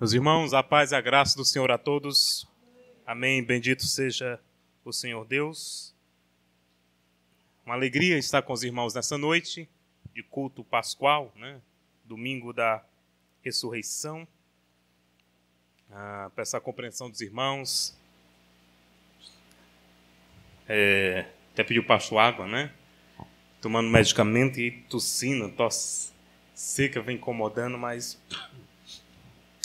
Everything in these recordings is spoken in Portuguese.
Meus irmãos, a paz e a graça do Senhor a todos. Amém. Bendito seja o Senhor Deus. Uma alegria estar com os irmãos nessa noite de culto pascual, né? domingo da ressurreição. Ah, peço a compreensão dos irmãos. É, até pediu pasto água, né? Tomando medicamento e tossindo, tosse seca vem incomodando, mas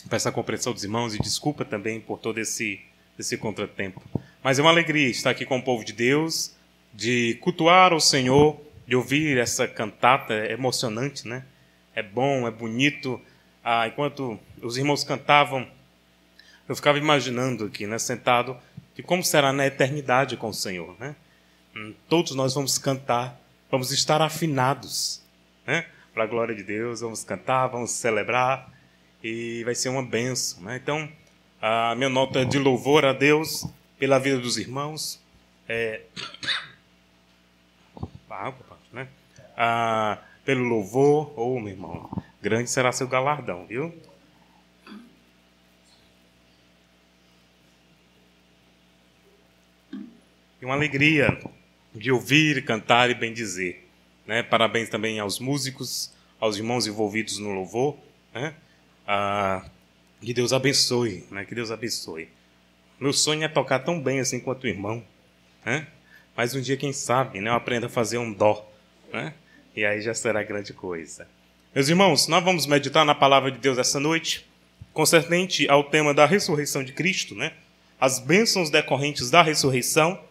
Peço a compreensão dos irmãos e desculpa também por todo esse, esse contratempo. Mas é uma alegria estar aqui com o povo de Deus, de cultuar o Senhor, de ouvir essa cantata é emocionante, né? É bom, é bonito. Ah, enquanto os irmãos cantavam, eu ficava imaginando aqui, né, sentado, de como será na eternidade com o Senhor, né? Hum, todos nós vamos cantar, vamos estar afinados, né? Para a glória de Deus, vamos cantar, vamos celebrar e vai ser uma benção. Né? Então, a minha nota de louvor a Deus pela vida dos irmãos. É... Né? Ah, pelo louvor, ô oh, meu irmão, grande será seu galardão, viu? E uma alegria de ouvir, cantar e bendizer. Né? Parabéns também aos músicos, aos irmãos envolvidos no louvor. Né? Ah, que Deus abençoe, né? Que Deus abençoe. Meu sonho é tocar tão bem assim quanto o irmão, né? Mas um dia, quem sabe, né, eu aprenda a fazer um dó, né? E aí já será grande coisa. Meus irmãos, nós vamos meditar na palavra de Deus essa noite, concernente ao tema da ressurreição de Cristo, né? As bênçãos decorrentes da ressurreição.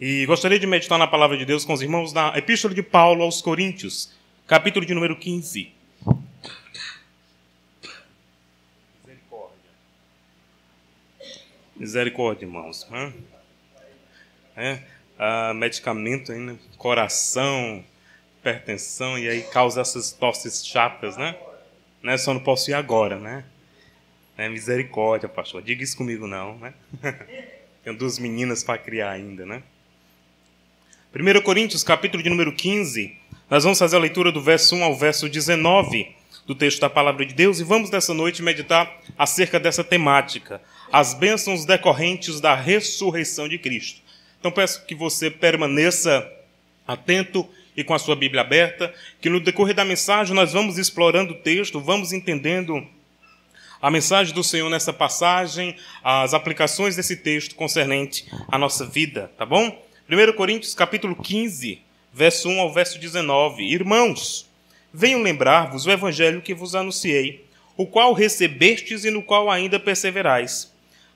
E gostaria de meditar na palavra de Deus com os irmãos na Epístola de Paulo aos Coríntios, capítulo de número 15. Misericórdia, irmãos. É, ah, medicamento ainda, coração, hipertensão, e aí causa essas tosses chatas, né? né? Só não posso ir agora, né? É, misericórdia, pastor. Diga isso comigo, não, né? Tenho duas meninas para criar ainda, né? 1 Coríntios, capítulo de número 15, nós vamos fazer a leitura do verso 1 ao verso 19 do texto da palavra de Deus e vamos nessa noite meditar acerca dessa temática, as bênçãos decorrentes da ressurreição de Cristo. Então peço que você permaneça atento e com a sua Bíblia aberta, que no decorrer da mensagem nós vamos explorando o texto, vamos entendendo a mensagem do Senhor nessa passagem, as aplicações desse texto concernente à nossa vida, tá bom? 1 Coríntios capítulo 15, verso 1 ao verso 19. Irmãos, venho lembrar-vos o evangelho que vos anunciei, o qual recebestes e no qual ainda perseverais.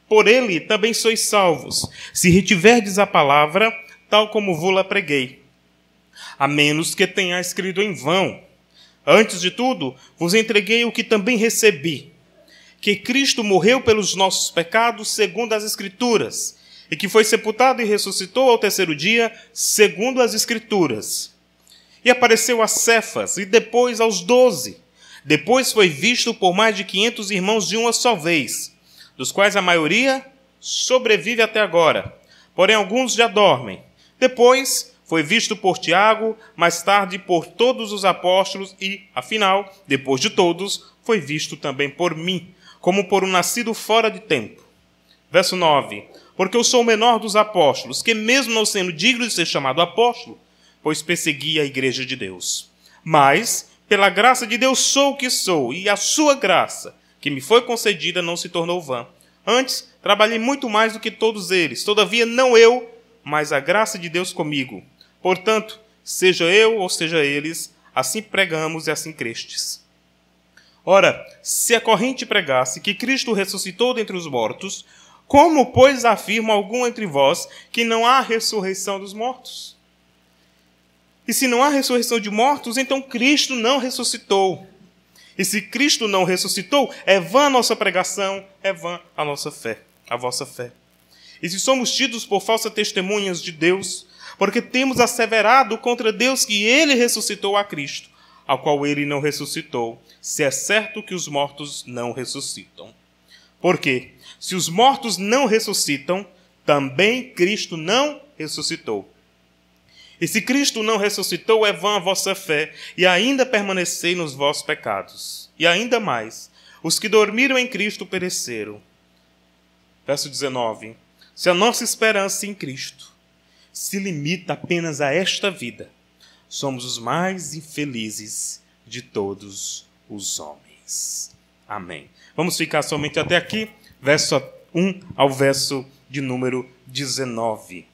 Por ele também sois salvos, se retiverdes a palavra, tal como vou-la preguei. A menos que tenha escrito em vão. Antes de tudo, vos entreguei o que também recebi: que Cristo morreu pelos nossos pecados, segundo as Escrituras, e que foi sepultado e ressuscitou ao terceiro dia, segundo as Escrituras e apareceu a Cefas e depois aos doze. Depois foi visto por mais de quinhentos irmãos de uma só vez, dos quais a maioria sobrevive até agora, porém alguns já dormem. Depois foi visto por Tiago, mais tarde por todos os apóstolos e, afinal, depois de todos, foi visto também por mim, como por um nascido fora de tempo. Verso 9: Porque eu sou o menor dos apóstolos, que, mesmo não sendo digno de ser chamado apóstolo, pois persegui a igreja de Deus. Mas, pela graça de Deus, sou o que sou, e a sua graça, que me foi concedida, não se tornou vã. Antes, trabalhei muito mais do que todos eles, todavia não eu, mas a graça de Deus comigo. Portanto, seja eu ou seja eles, assim pregamos e assim crestes. Ora, se a corrente pregasse que Cristo ressuscitou dentre os mortos, como, pois, afirma algum entre vós que não há ressurreição dos mortos? E se não há ressurreição de mortos, então Cristo não ressuscitou. E se Cristo não ressuscitou, é vã a nossa pregação, é vã a nossa fé, a vossa fé. E se somos tidos por falsas testemunhas de Deus, porque temos asseverado contra Deus que ele ressuscitou a Cristo, ao qual ele não ressuscitou, se é certo que os mortos não ressuscitam. Porque, se os mortos não ressuscitam, também Cristo não ressuscitou. E se Cristo não ressuscitou, é vã a vossa fé, e ainda permanecei nos vossos pecados. E ainda mais, Os que dormiram em Cristo pereceram. Verso 19. Se a nossa esperança em Cristo se limita apenas a esta vida, somos os mais infelizes de todos os homens. Amém. Vamos ficar somente até aqui, verso 1 ao verso de número 19.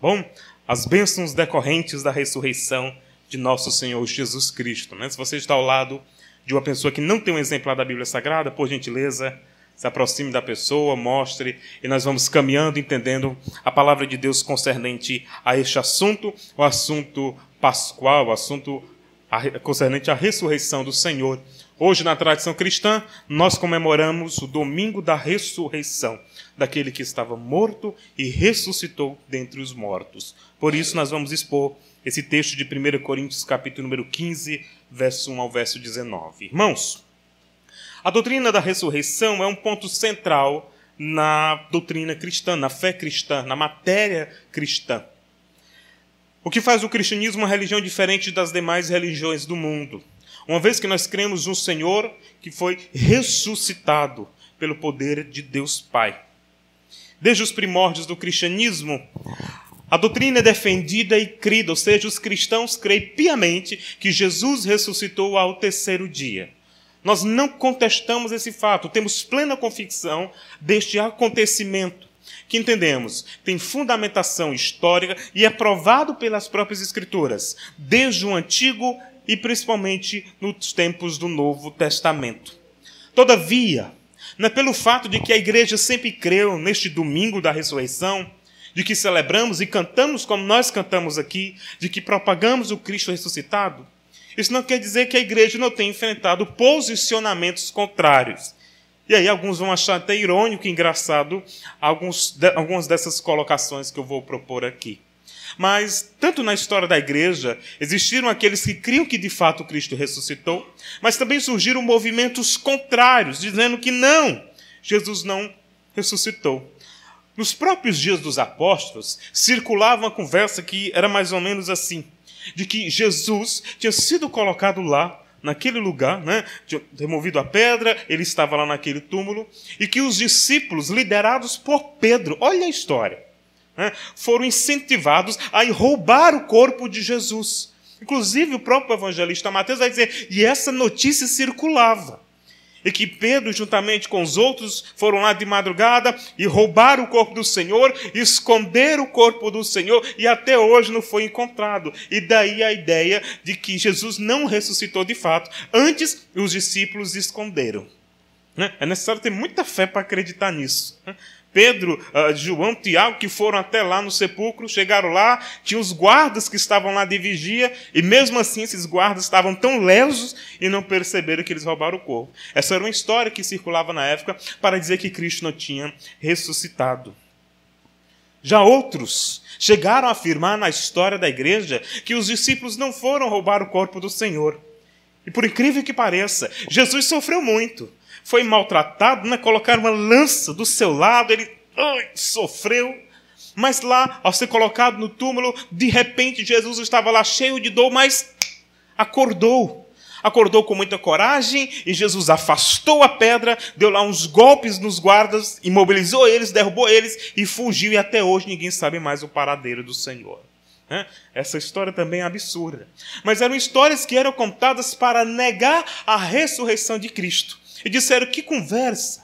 Bom, as bênçãos decorrentes da ressurreição de nosso Senhor Jesus Cristo. Né? Se você está ao lado de uma pessoa que não tem um exemplar da Bíblia Sagrada, por gentileza, se aproxime da pessoa, mostre, e nós vamos caminhando, entendendo a palavra de Deus concernente a este assunto, o assunto pascual, o assunto concernente à ressurreição do Senhor. Hoje, na tradição cristã, nós comemoramos o domingo da ressurreição daquele que estava morto e ressuscitou dentre os mortos. Por isso, nós vamos expor esse texto de 1 Coríntios, capítulo número 15, verso 1 ao verso 19. Irmãos, a doutrina da ressurreição é um ponto central na doutrina cristã, na fé cristã, na matéria cristã. O que faz o cristianismo uma religião diferente das demais religiões do mundo. Uma vez que nós cremos no Senhor que foi ressuscitado pelo poder de Deus Pai. Desde os primórdios do cristianismo, a doutrina é defendida e crida, ou seja, os cristãos creem piamente que Jesus ressuscitou ao terceiro dia. Nós não contestamos esse fato, temos plena convicção deste acontecimento, que entendemos tem fundamentação histórica e é provado pelas próprias Escrituras, desde o Antigo e principalmente nos tempos do Novo Testamento. Todavia, não é pelo fato de que a igreja sempre creu neste domingo da ressurreição, de que celebramos e cantamos como nós cantamos aqui, de que propagamos o Cristo ressuscitado, isso não quer dizer que a igreja não tenha enfrentado posicionamentos contrários. E aí alguns vão achar até irônico e engraçado alguns de, algumas dessas colocações que eu vou propor aqui. Mas, tanto na história da igreja, existiram aqueles que criam que de fato Cristo ressuscitou, mas também surgiram movimentos contrários, dizendo que não, Jesus não ressuscitou. Nos próprios dias dos apóstolos, circulava uma conversa que era mais ou menos assim: de que Jesus tinha sido colocado lá, naquele lugar, né? tinha removido a pedra, ele estava lá naquele túmulo, e que os discípulos, liderados por Pedro, olha a história, né? foram incentivados a roubar o corpo de Jesus. Inclusive, o próprio evangelista Mateus vai dizer, e essa notícia circulava e que Pedro, juntamente com os outros, foram lá de madrugada e roubaram o corpo do Senhor, esconderam o corpo do Senhor e até hoje não foi encontrado. E daí a ideia de que Jesus não ressuscitou de fato. Antes, os discípulos esconderam. Né? É necessário ter muita fé para acreditar nisso. Pedro, uh, João, Tiago, que foram até lá no sepulcro, chegaram lá, tinha os guardas que estavam lá de vigia, e mesmo assim esses guardas estavam tão lesos e não perceberam que eles roubaram o corpo. Essa era uma história que circulava na época para dizer que Cristo não tinha ressuscitado. Já outros chegaram a afirmar na história da igreja que os discípulos não foram roubar o corpo do Senhor. E por incrível que pareça, Jesus sofreu muito foi maltratado, né? colocaram uma lança do seu lado, ele ai, sofreu. Mas lá, ao ser colocado no túmulo, de repente Jesus estava lá cheio de dor, mas acordou. Acordou com muita coragem e Jesus afastou a pedra, deu lá uns golpes nos guardas, imobilizou eles, derrubou eles e fugiu. E até hoje ninguém sabe mais o paradeiro do Senhor. Essa história também é absurda. Mas eram histórias que eram contadas para negar a ressurreição de Cristo e disseram: Que conversa!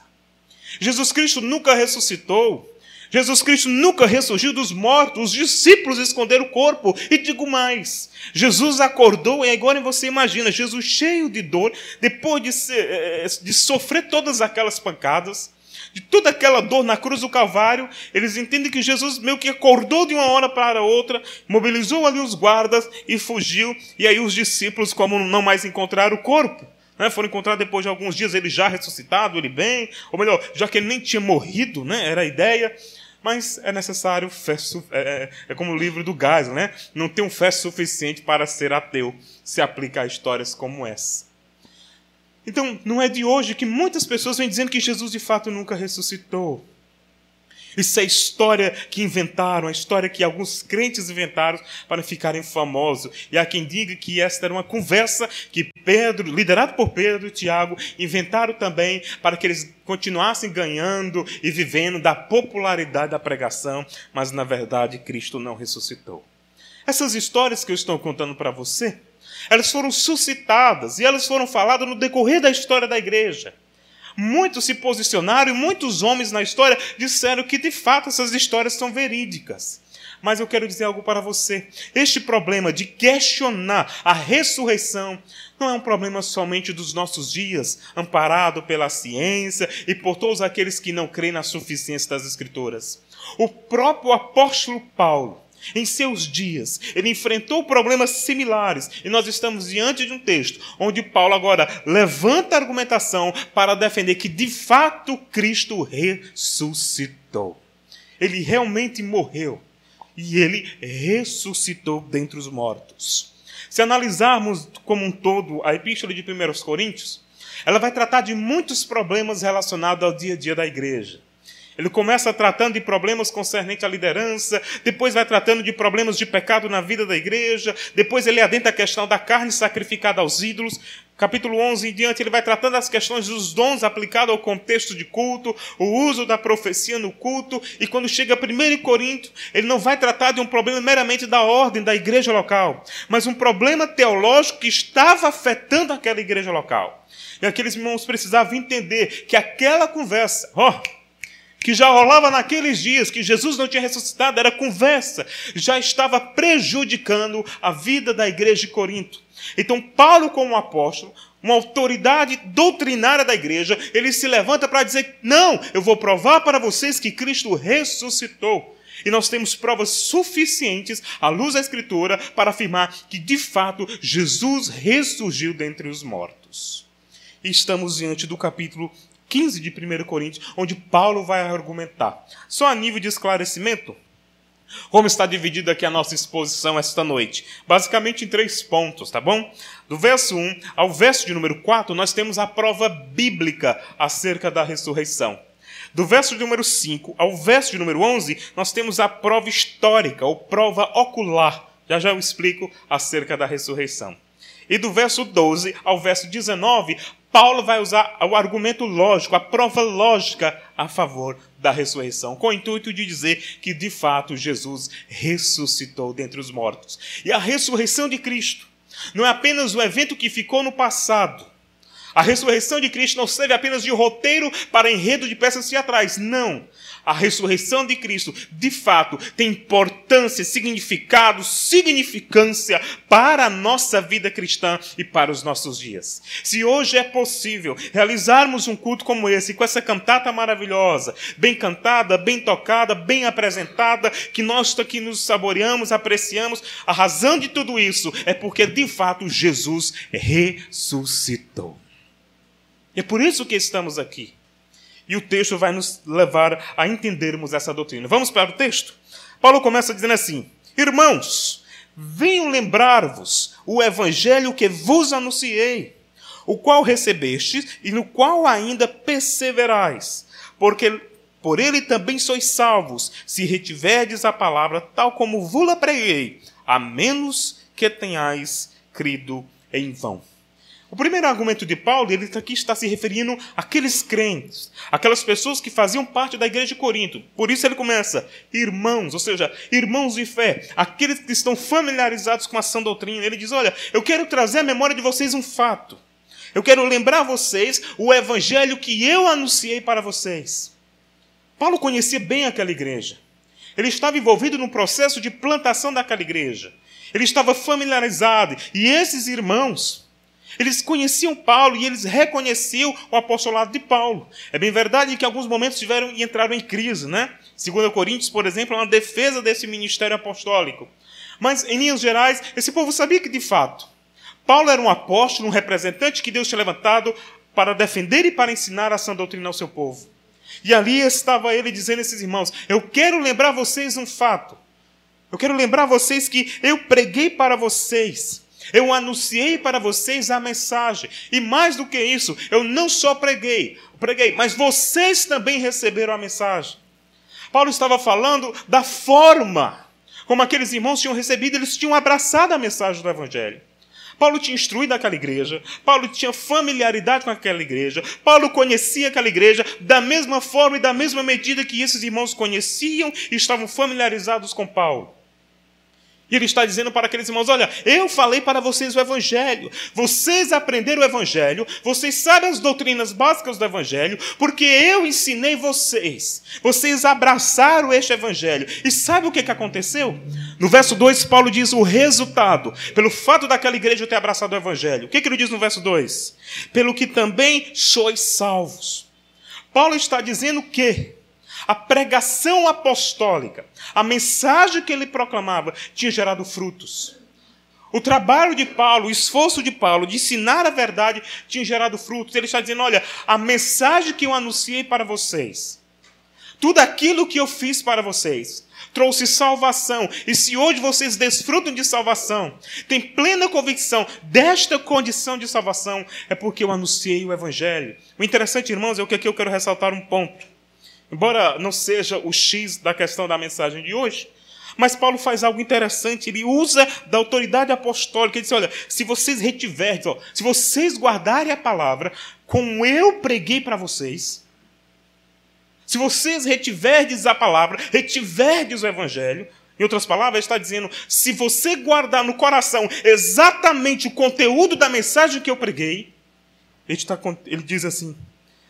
Jesus Cristo nunca ressuscitou. Jesus Cristo nunca ressurgiu dos mortos. Os discípulos esconderam o corpo. E digo mais: Jesus acordou, e agora você imagina, Jesus cheio de dor, depois de, ser, eh, de sofrer todas aquelas pancadas, de toda aquela dor na cruz do Calvário, eles entendem que Jesus meio que acordou de uma hora para outra, mobilizou ali os guardas e fugiu. E aí os discípulos, como não mais encontraram o corpo, né, foram encontrar depois de alguns dias ele já ressuscitado, ele bem, ou melhor, já que ele nem tinha morrido, né, era a ideia. Mas é necessário fé, é, é, é como o livro do Gás, né? Não tem um fé suficiente para ser ateu, se aplica a histórias como essa. Então, não é de hoje que muitas pessoas vêm dizendo que Jesus de fato nunca ressuscitou. Isso é história que inventaram, a história que alguns crentes inventaram para ficarem famosos. E há quem diga que esta era uma conversa que Pedro, liderado por Pedro e Tiago, inventaram também para que eles continuassem ganhando e vivendo da popularidade da pregação, mas na verdade Cristo não ressuscitou. Essas histórias que eu estou contando para você, elas foram suscitadas e elas foram faladas no decorrer da história da igreja. Muitos se posicionaram e muitos homens na história disseram que de fato essas histórias são verídicas. Mas eu quero dizer algo para você. Este problema de questionar a ressurreição não é um problema somente dos nossos dias, amparado pela ciência e por todos aqueles que não creem na suficiência das Escrituras. O próprio apóstolo Paulo em seus dias, ele enfrentou problemas similares, e nós estamos diante de um texto onde Paulo agora levanta a argumentação para defender que de fato Cristo ressuscitou. Ele realmente morreu e ele ressuscitou dentre os mortos. Se analisarmos como um todo a epístola de 1 Coríntios, ela vai tratar de muitos problemas relacionados ao dia a dia da igreja. Ele começa tratando de problemas concernentes à liderança, depois vai tratando de problemas de pecado na vida da igreja, depois ele adentra a questão da carne sacrificada aos ídolos. Capítulo 11 em diante, ele vai tratando as questões dos dons aplicados ao contexto de culto, o uso da profecia no culto, e quando chega a 1 Corinto, ele não vai tratar de um problema meramente da ordem da igreja local, mas um problema teológico que estava afetando aquela igreja local. E aqueles irmãos precisavam entender que aquela conversa, ó, oh, que já rolava naqueles dias, que Jesus não tinha ressuscitado, era conversa, já estava prejudicando a vida da igreja de Corinto. Então, Paulo, como apóstolo, uma autoridade doutrinária da igreja, ele se levanta para dizer: Não, eu vou provar para vocês que Cristo ressuscitou. E nós temos provas suficientes, à luz da Escritura, para afirmar que, de fato, Jesus ressurgiu dentre os mortos. E estamos diante do capítulo 15 de 1 Coríntios, onde Paulo vai argumentar. Só a nível de esclarecimento, como está dividida aqui a nossa exposição esta noite? Basicamente em três pontos, tá bom? Do verso 1 ao verso de número 4, nós temos a prova bíblica acerca da ressurreição. Do verso de número 5 ao verso de número 11, nós temos a prova histórica, ou prova ocular. Já já eu explico acerca da ressurreição. E do verso 12 ao verso 19, Paulo vai usar o argumento lógico, a prova lógica a favor da ressurreição, com o intuito de dizer que de fato Jesus ressuscitou dentre os mortos. E a ressurreição de Cristo não é apenas um evento que ficou no passado. A ressurreição de Cristo não serve apenas de roteiro para enredo de peças teatrais. Não a ressurreição de Cristo, de fato, tem importância, significado, significância para a nossa vida cristã e para os nossos dias. Se hoje é possível realizarmos um culto como esse, com essa cantata maravilhosa, bem cantada, bem tocada, bem apresentada, que nós aqui nos saboreamos, apreciamos, a razão de tudo isso é porque, de fato, Jesus ressuscitou. É por isso que estamos aqui. E o texto vai nos levar a entendermos essa doutrina. Vamos para o texto? Paulo começa dizendo assim: Irmãos, venham lembrar-vos o evangelho que vos anunciei, o qual recebestes e no qual ainda perseverais, porque por ele também sois salvos, se retiverdes a palavra tal como vos-la preguei, a menos que tenhais crido em vão. O primeiro argumento de Paulo, ele aqui está se referindo àqueles crentes, aquelas pessoas que faziam parte da igreja de Corinto. Por isso ele começa, irmãos, ou seja, irmãos de fé, aqueles que estão familiarizados com a sã doutrina. Ele diz: Olha, eu quero trazer à memória de vocês um fato. Eu quero lembrar vocês o evangelho que eu anunciei para vocês. Paulo conhecia bem aquela igreja. Ele estava envolvido no processo de plantação daquela igreja. Ele estava familiarizado. E esses irmãos, eles conheciam Paulo e eles reconheciam o apostolado de Paulo. É bem verdade que em alguns momentos tiveram e entraram em crise, né? Segundo Coríntios, por exemplo, é uma defesa desse ministério apostólico. Mas em linhas gerais, esse povo sabia que de fato Paulo era um apóstolo, um representante que Deus tinha levantado para defender e para ensinar a sã doutrina ao seu povo. E ali estava ele dizendo a esses irmãos: Eu quero lembrar vocês um fato. Eu quero lembrar vocês que eu preguei para vocês eu anunciei para vocês a mensagem. E mais do que isso, eu não só preguei, preguei, mas vocês também receberam a mensagem. Paulo estava falando da forma como aqueles irmãos tinham recebido, eles tinham abraçado a mensagem do Evangelho. Paulo tinha instruído aquela igreja, Paulo tinha familiaridade com aquela igreja, Paulo conhecia aquela igreja da mesma forma e da mesma medida que esses irmãos conheciam e estavam familiarizados com Paulo. E ele está dizendo para aqueles irmãos: Olha, eu falei para vocês o Evangelho. Vocês aprenderam o Evangelho, vocês sabem as doutrinas básicas do Evangelho, porque eu ensinei vocês. Vocês abraçaram este Evangelho. E sabe o que, que aconteceu? No verso 2, Paulo diz o resultado, pelo fato daquela igreja ter abraçado o Evangelho. O que, que ele diz no verso 2? Pelo que também sois salvos. Paulo está dizendo que a pregação apostólica, a mensagem que ele proclamava, tinha gerado frutos. O trabalho de Paulo, o esforço de Paulo de ensinar a verdade tinha gerado frutos. Ele está dizendo: olha, a mensagem que eu anunciei para vocês, tudo aquilo que eu fiz para vocês, trouxe salvação. E se hoje vocês desfrutam de salvação, têm plena convicção desta condição de salvação, é porque eu anunciei o Evangelho. O interessante, irmãos, é o que aqui eu quero ressaltar um ponto. Embora não seja o X da questão da mensagem de hoje, mas Paulo faz algo interessante, ele usa da autoridade apostólica, ele diz, olha, se vocês retiverdes, ó, se vocês guardarem a palavra, como eu preguei para vocês, se vocês retiverdes a palavra, retiverdes o evangelho, em outras palavras, está dizendo, se você guardar no coração exatamente o conteúdo da mensagem que eu preguei, ele, está, ele diz assim,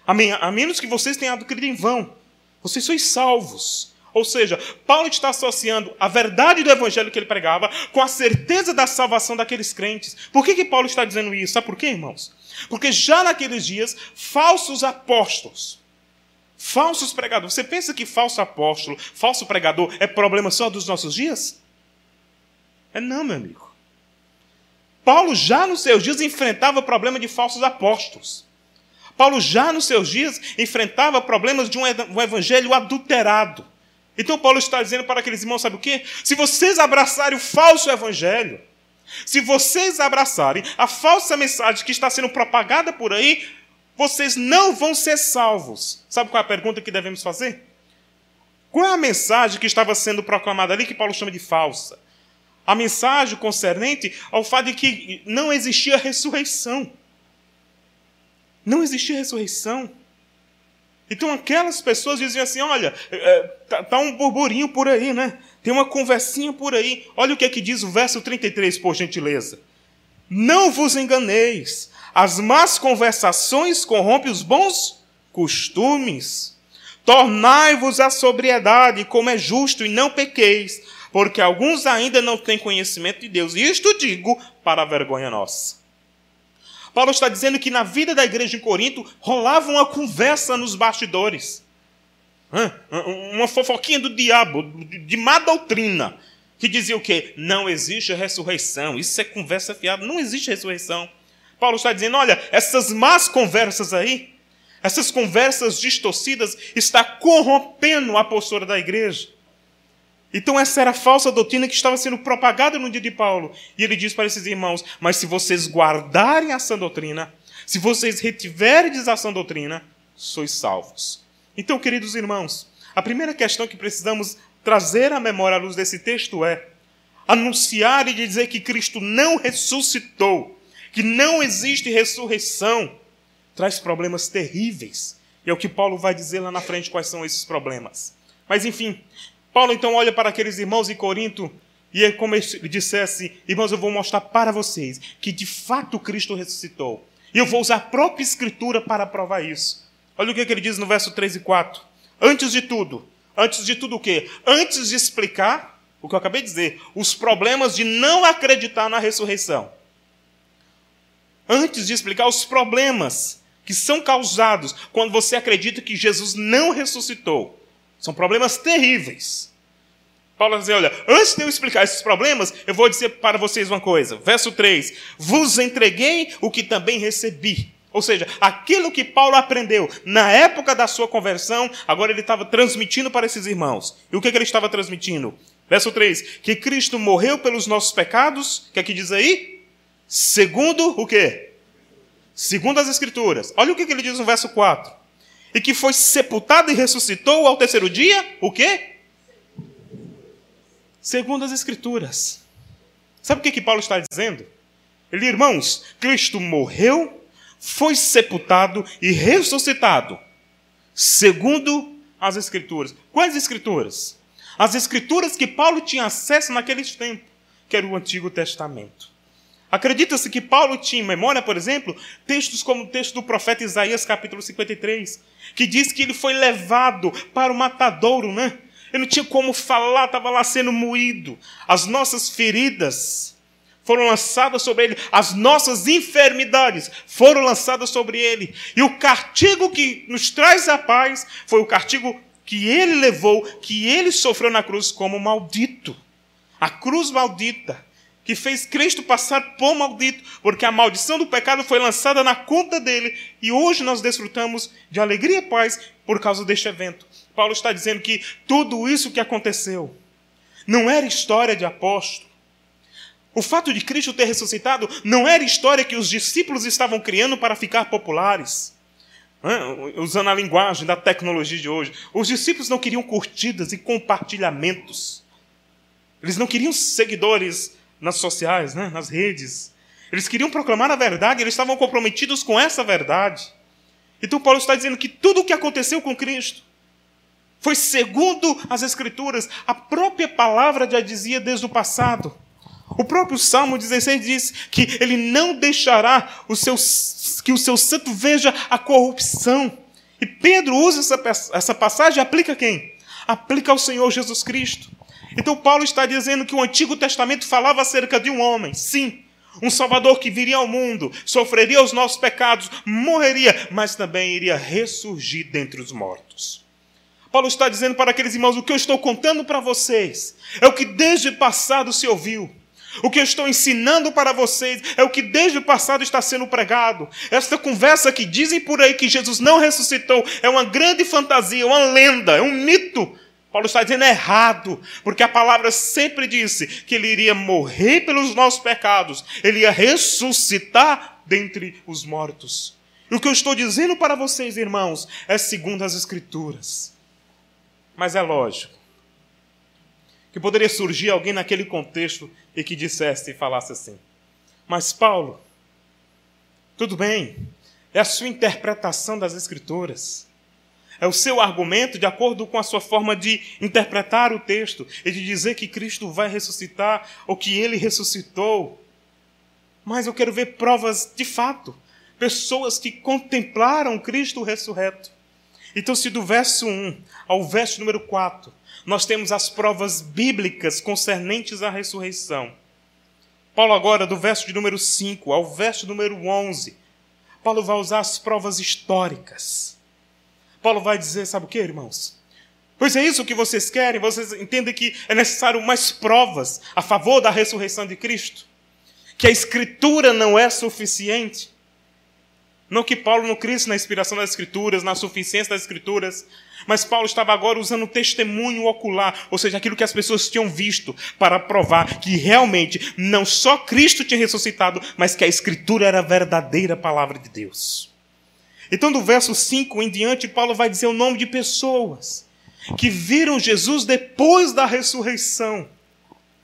a menos que vocês tenham adquirido em vão, vocês sois salvos. Ou seja, Paulo está associando a verdade do evangelho que ele pregava com a certeza da salvação daqueles crentes. Por que, que Paulo está dizendo isso? Sabe por quê, irmãos? Porque já naqueles dias, falsos apóstolos, falsos pregadores. Você pensa que falso apóstolo, falso pregador é problema só dos nossos dias? É não, meu amigo. Paulo já nos seus dias enfrentava o problema de falsos apóstolos. Paulo já nos seus dias enfrentava problemas de um evangelho adulterado. Então Paulo está dizendo para aqueles irmãos, sabe o quê? Se vocês abraçarem o falso evangelho, se vocês abraçarem a falsa mensagem que está sendo propagada por aí, vocês não vão ser salvos. Sabe qual é a pergunta que devemos fazer? Qual é a mensagem que estava sendo proclamada ali que Paulo chama de falsa? A mensagem concernente ao fato de que não existia ressurreição. Não existia ressurreição. Então aquelas pessoas diziam assim: olha, é, tá, tá, um burburinho por aí, né? Tem uma conversinha por aí. Olha o que é que diz o verso 33, por gentileza. Não vos enganeis, as más conversações corrompem os bons costumes. Tornai-vos a sobriedade, como é justo, e não pequeis, porque alguns ainda não têm conhecimento de Deus. E isto digo para a vergonha nossa. Paulo está dizendo que na vida da igreja em Corinto rolava uma conversa nos bastidores. Uma fofoquinha do diabo, de má doutrina, que dizia o quê? Não existe ressurreição. Isso é conversa fiada. Não existe ressurreição. Paulo está dizendo: olha, essas más conversas aí, essas conversas distorcidas, está corrompendo a postura da igreja. Então, essa era a falsa doutrina que estava sendo propagada no dia de Paulo. E ele diz para esses irmãos: Mas se vocês guardarem a sã doutrina, se vocês retiverem a sã doutrina, sois salvos. Então, queridos irmãos, a primeira questão que precisamos trazer à memória à luz desse texto é anunciar e dizer que Cristo não ressuscitou, que não existe ressurreição, traz problemas terríveis. E é o que Paulo vai dizer lá na frente quais são esses problemas. Mas enfim, Paulo então olha para aqueles irmãos em Corinto e é como ele dissesse: Irmãos, eu vou mostrar para vocês que de fato Cristo ressuscitou. E eu vou usar a própria Escritura para provar isso. Olha o que ele diz no verso 3 e 4. Antes de tudo, antes de tudo o quê? Antes de explicar o que eu acabei de dizer, os problemas de não acreditar na ressurreição. Antes de explicar os problemas que são causados quando você acredita que Jesus não ressuscitou. São problemas terríveis. Paulo dizer: olha, antes de eu explicar esses problemas, eu vou dizer para vocês uma coisa. Verso 3: Vos entreguei o que também recebi. Ou seja, aquilo que Paulo aprendeu na época da sua conversão, agora ele estava transmitindo para esses irmãos. E o que, que ele estava transmitindo? Verso 3: Que Cristo morreu pelos nossos pecados. O que é que diz aí? Segundo o quê? Segundo as Escrituras. Olha o que, que ele diz no verso 4 e que foi sepultado e ressuscitou ao terceiro dia, o quê? Segundo as Escrituras. Sabe o que, que Paulo está dizendo? Ele, irmãos, Cristo morreu, foi sepultado e ressuscitado, segundo as Escrituras. Quais Escrituras? As Escrituras que Paulo tinha acesso naqueles tempos, que era o Antigo Testamento. Acredita-se que Paulo tinha em memória, por exemplo, textos como o texto do profeta Isaías, capítulo 53, que diz que ele foi levado para o matadouro, né? Ele não tinha como falar, estava lá sendo moído. As nossas feridas foram lançadas sobre ele, as nossas enfermidades foram lançadas sobre ele. E o castigo que nos traz a paz foi o castigo que ele levou, que ele sofreu na cruz como maldito. A cruz maldita que fez Cristo passar por maldito, porque a maldição do pecado foi lançada na conta dele, e hoje nós desfrutamos de alegria e paz por causa deste evento. Paulo está dizendo que tudo isso que aconteceu não era história de apóstolo. O fato de Cristo ter ressuscitado não era história que os discípulos estavam criando para ficar populares. Usando a linguagem da tecnologia de hoje. Os discípulos não queriam curtidas e compartilhamentos. Eles não queriam seguidores nas sociais, né? nas redes. Eles queriam proclamar a verdade, eles estavam comprometidos com essa verdade. Então Paulo está dizendo que tudo o que aconteceu com Cristo foi segundo as Escrituras. A própria palavra já dizia desde o passado. O próprio Salmo 16 diz que ele não deixará o seu, que o seu santo veja a corrupção. E Pedro usa essa, essa passagem e aplica quem? Aplica ao Senhor Jesus Cristo. Então Paulo está dizendo que o Antigo Testamento falava acerca de um homem, sim, um Salvador que viria ao mundo, sofreria os nossos pecados, morreria, mas também iria ressurgir dentre os mortos. Paulo está dizendo para aqueles irmãos: o que eu estou contando para vocês é o que desde o passado se ouviu. O que eu estou ensinando para vocês é o que desde o passado está sendo pregado. Esta conversa que dizem por aí que Jesus não ressuscitou é uma grande fantasia, uma lenda, é um mito Paulo está dizendo errado, porque a palavra sempre disse que ele iria morrer pelos nossos pecados, ele ia ressuscitar dentre os mortos. E o que eu estou dizendo para vocês, irmãos, é segundo as Escrituras. Mas é lógico que poderia surgir alguém naquele contexto e que dissesse e falasse assim: Mas Paulo, tudo bem, é a sua interpretação das Escrituras é o seu argumento de acordo com a sua forma de interpretar o texto e de dizer que Cristo vai ressuscitar ou que ele ressuscitou. Mas eu quero ver provas de fato, pessoas que contemplaram Cristo ressurreto. Então, se do verso 1 ao verso número 4, nós temos as provas bíblicas concernentes à ressurreição. Paulo, agora, do verso de número 5 ao verso número 11, Paulo vai usar as provas históricas Paulo vai dizer: sabe o que, irmãos? Pois é isso que vocês querem, vocês entendem que é necessário mais provas a favor da ressurreição de Cristo? Que a Escritura não é suficiente? Não que Paulo não cresça na inspiração das Escrituras, na suficiência das Escrituras, mas Paulo estava agora usando o testemunho ocular, ou seja, aquilo que as pessoas tinham visto, para provar que realmente não só Cristo tinha ressuscitado, mas que a Escritura era a verdadeira palavra de Deus. Então, do verso 5 em diante, Paulo vai dizer o nome de pessoas que viram Jesus depois da ressurreição.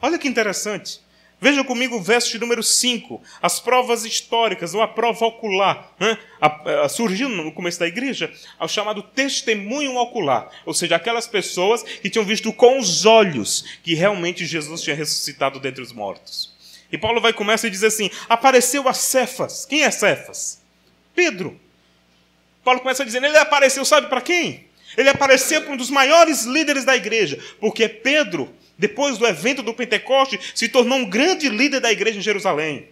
Olha que interessante. Veja comigo o verso de número 5, as provas históricas, ou a prova ocular. Né? A, a, surgiu no começo da igreja o chamado testemunho ocular, ou seja, aquelas pessoas que tinham visto com os olhos que realmente Jesus tinha ressuscitado dentre os mortos. E Paulo vai começar a dizer assim: apareceu a Cefas. Quem é Cefas? Pedro. Paulo começa dizendo, ele apareceu, sabe para quem? Ele apareceu para um dos maiores líderes da igreja, porque Pedro, depois do evento do Pentecoste, se tornou um grande líder da igreja em Jerusalém.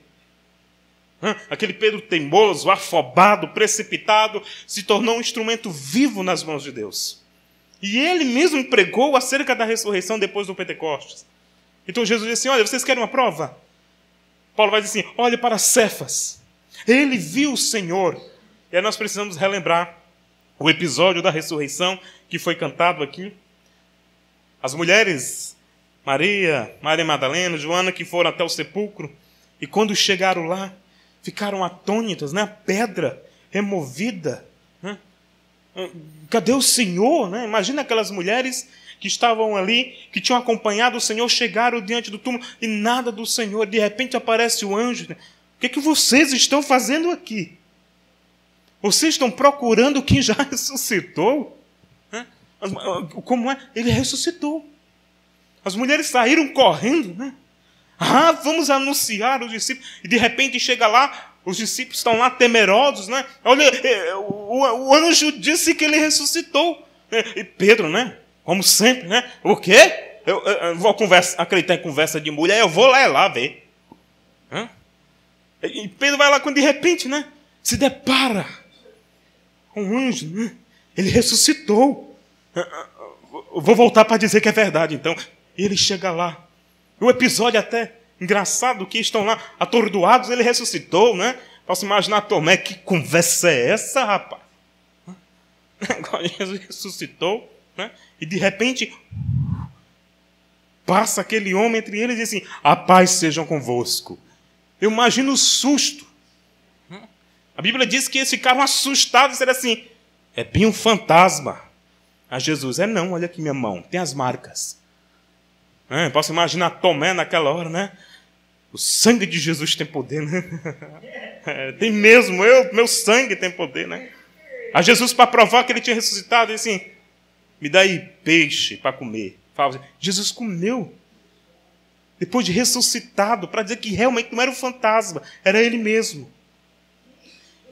Aquele Pedro teimoso, afobado, precipitado, se tornou um instrumento vivo nas mãos de Deus. E ele mesmo pregou acerca da ressurreição depois do Pentecostes. Então Jesus disse assim: Olha, vocês querem uma prova? Paulo vai dizer assim: Olhe para Cefas. Ele viu o Senhor e aí nós precisamos relembrar o episódio da ressurreição que foi cantado aqui. As mulheres, Maria, Maria Madalena, Joana, que foram até o sepulcro, e quando chegaram lá, ficaram atônitas, né? A pedra removida. Né? Cadê o Senhor? Né? Imagina aquelas mulheres que estavam ali, que tinham acompanhado o Senhor, chegaram diante do túmulo e nada do Senhor. De repente aparece o anjo. Né? O que, é que vocês estão fazendo aqui? Vocês estão procurando quem já ressuscitou? Né? Como é? Ele ressuscitou. As mulheres saíram correndo, né? Ah, vamos anunciar os discípulos. E de repente chega lá, os discípulos estão lá temerosos, né? Olha, é, o, o anjo disse que ele ressuscitou. E Pedro, né? Como sempre, né? O quê? Eu, eu, eu vou conversa, acreditar em conversa de mulher, eu vou lá, é lá ver. Hã? E Pedro vai lá quando de repente, né? Se depara um anjo, né? Ele ressuscitou. Eu vou voltar para dizer que é verdade, então. Ele chega lá. O episódio até engraçado que estão lá atordoados, ele ressuscitou, né? Posso imaginar Tomé, que conversa é essa, rapaz? Agora Jesus ressuscitou, né? E de repente passa aquele homem entre eles e diz assim: A paz sejam convosco. Eu imagino o susto. A Bíblia diz que eles ficaram assustados e disseram assim: É bem um fantasma. A Jesus, é não, olha aqui minha mão, tem as marcas. É, posso imaginar Tomé naquela hora, né? O sangue de Jesus tem poder, né? É, tem mesmo, eu, meu sangue tem poder, né? A Jesus, para provar que ele tinha ressuscitado, disse assim: me dá aí peixe para comer. Fala, Jesus comeu. Depois de ressuscitado, para dizer que realmente não era um fantasma, era ele mesmo.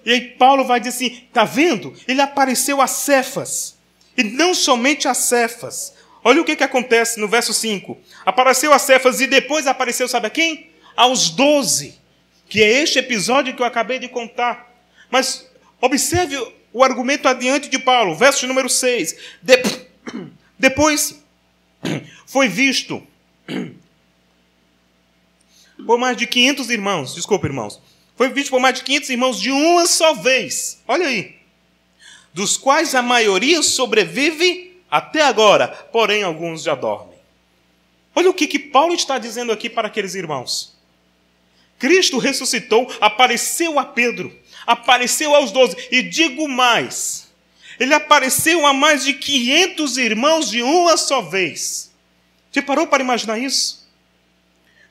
E aí Paulo vai dizer assim: está vendo? Ele apareceu a Cefas. E não somente a Cefas, Olha o que, que acontece no verso 5. Apareceu a Cefas e depois apareceu, sabe a quem? Aos doze. Que é este episódio que eu acabei de contar. Mas observe o argumento adiante de Paulo, verso número 6. De... Depois foi visto por mais de 500 irmãos, desculpa, irmãos. Foi visto por mais de 500 irmãos de uma só vez. Olha aí. Dos quais a maioria sobrevive até agora, porém alguns já dormem. Olha o que, que Paulo está dizendo aqui para aqueles irmãos. Cristo ressuscitou, apareceu a Pedro, apareceu aos doze, e digo mais: ele apareceu a mais de 500 irmãos de uma só vez. Você parou para imaginar isso?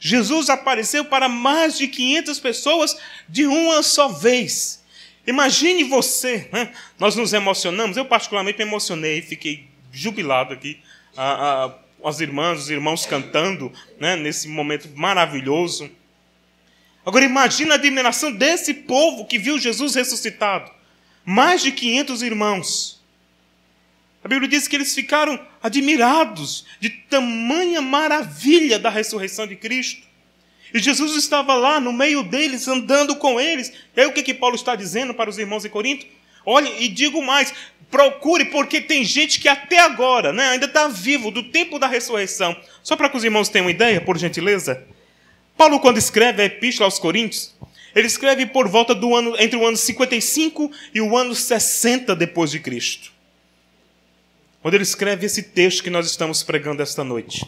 Jesus apareceu para mais de 500 pessoas de uma só vez. Imagine você, né? nós nos emocionamos, eu particularmente me emocionei, fiquei jubilado aqui. A, a, as irmãs, os irmãos cantando né, nesse momento maravilhoso. Agora imagina a admiração desse povo que viu Jesus ressuscitado. Mais de 500 irmãos. A Bíblia diz que eles ficaram admirados de tamanha maravilha da ressurreição de Cristo. E Jesus estava lá no meio deles, andando com eles. Aí o que, que Paulo está dizendo para os irmãos em Corinto? Olha, e digo mais: procure, porque tem gente que até agora né, ainda está vivo, do tempo da ressurreição. Só para que os irmãos tenham uma ideia, por gentileza. Paulo, quando escreve a Epístola aos Coríntios, ele escreve por volta do ano, entre o ano 55 e o ano 60 depois de Cristo. Quando ele escreve esse texto que nós estamos pregando esta noite.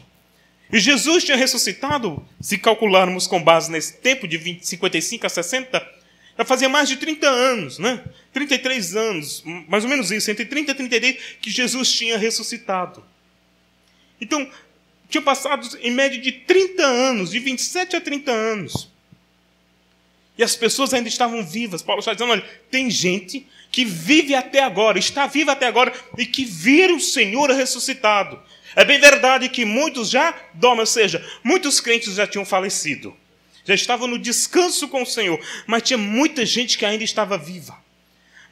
E Jesus tinha ressuscitado, se calcularmos com base nesse tempo de 20, 55 a 60, já fazia mais de 30 anos, né? 33 anos, mais ou menos isso, entre 30 e 33, que Jesus tinha ressuscitado. Então, tinha passado em média de 30 anos, de 27 a 30 anos. E as pessoas ainda estavam vivas. Paulo está dizendo: olha, tem gente que vive até agora, está viva até agora, e que vira o Senhor ressuscitado. É bem verdade que muitos já dormem, ou seja, muitos crentes já tinham falecido já estavam no descanso com o Senhor, mas tinha muita gente que ainda estava viva.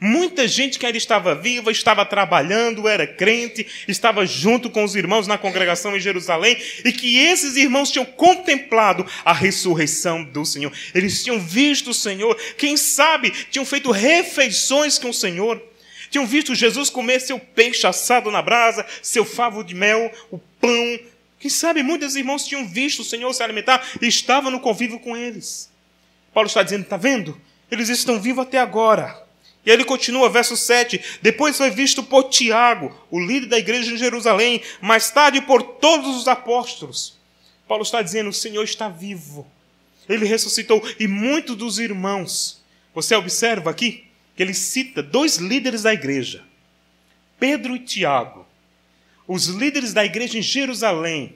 Muita gente que ainda estava viva, estava trabalhando, era crente, estava junto com os irmãos na congregação em Jerusalém, e que esses irmãos tinham contemplado a ressurreição do Senhor. Eles tinham visto o Senhor, quem sabe tinham feito refeições com o Senhor. Tinham visto Jesus comer seu peixe assado na brasa, seu favo de mel, o pão, quem sabe muitos irmãos tinham visto o Senhor se alimentar e estavam no convívio com eles. Paulo está dizendo: está vendo? Eles estão vivos até agora. E ele continua, verso 7. Depois foi visto por Tiago, o líder da igreja em Jerusalém, mais tarde por todos os apóstolos. Paulo está dizendo: o Senhor está vivo. Ele ressuscitou. E muitos dos irmãos, você observa aqui que ele cita dois líderes da igreja. Pedro e Tiago, os líderes da igreja em Jerusalém.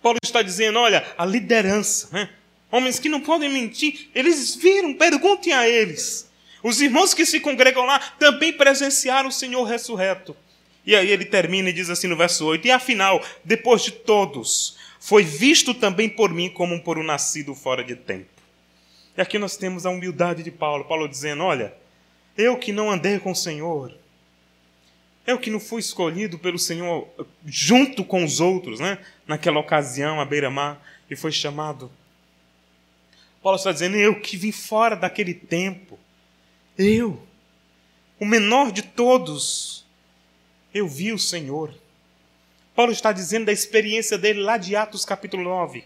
Paulo está dizendo: olha, a liderança, né? homens que não podem mentir, eles viram, perguntem a eles. Os irmãos que se congregam lá também presenciaram o Senhor ressurreto. E aí ele termina e diz assim no verso 8: E afinal, depois de todos, foi visto também por mim como por um nascido fora de tempo. E aqui nós temos a humildade de Paulo. Paulo dizendo: Olha, eu que não andei com o Senhor, eu que não fui escolhido pelo Senhor junto com os outros, né? naquela ocasião, à beira-mar, e foi chamado. Paulo está dizendo: Eu que vim fora daquele tempo, eu, o menor de todos, eu vi o Senhor. Paulo está dizendo da experiência dele lá de Atos capítulo 9.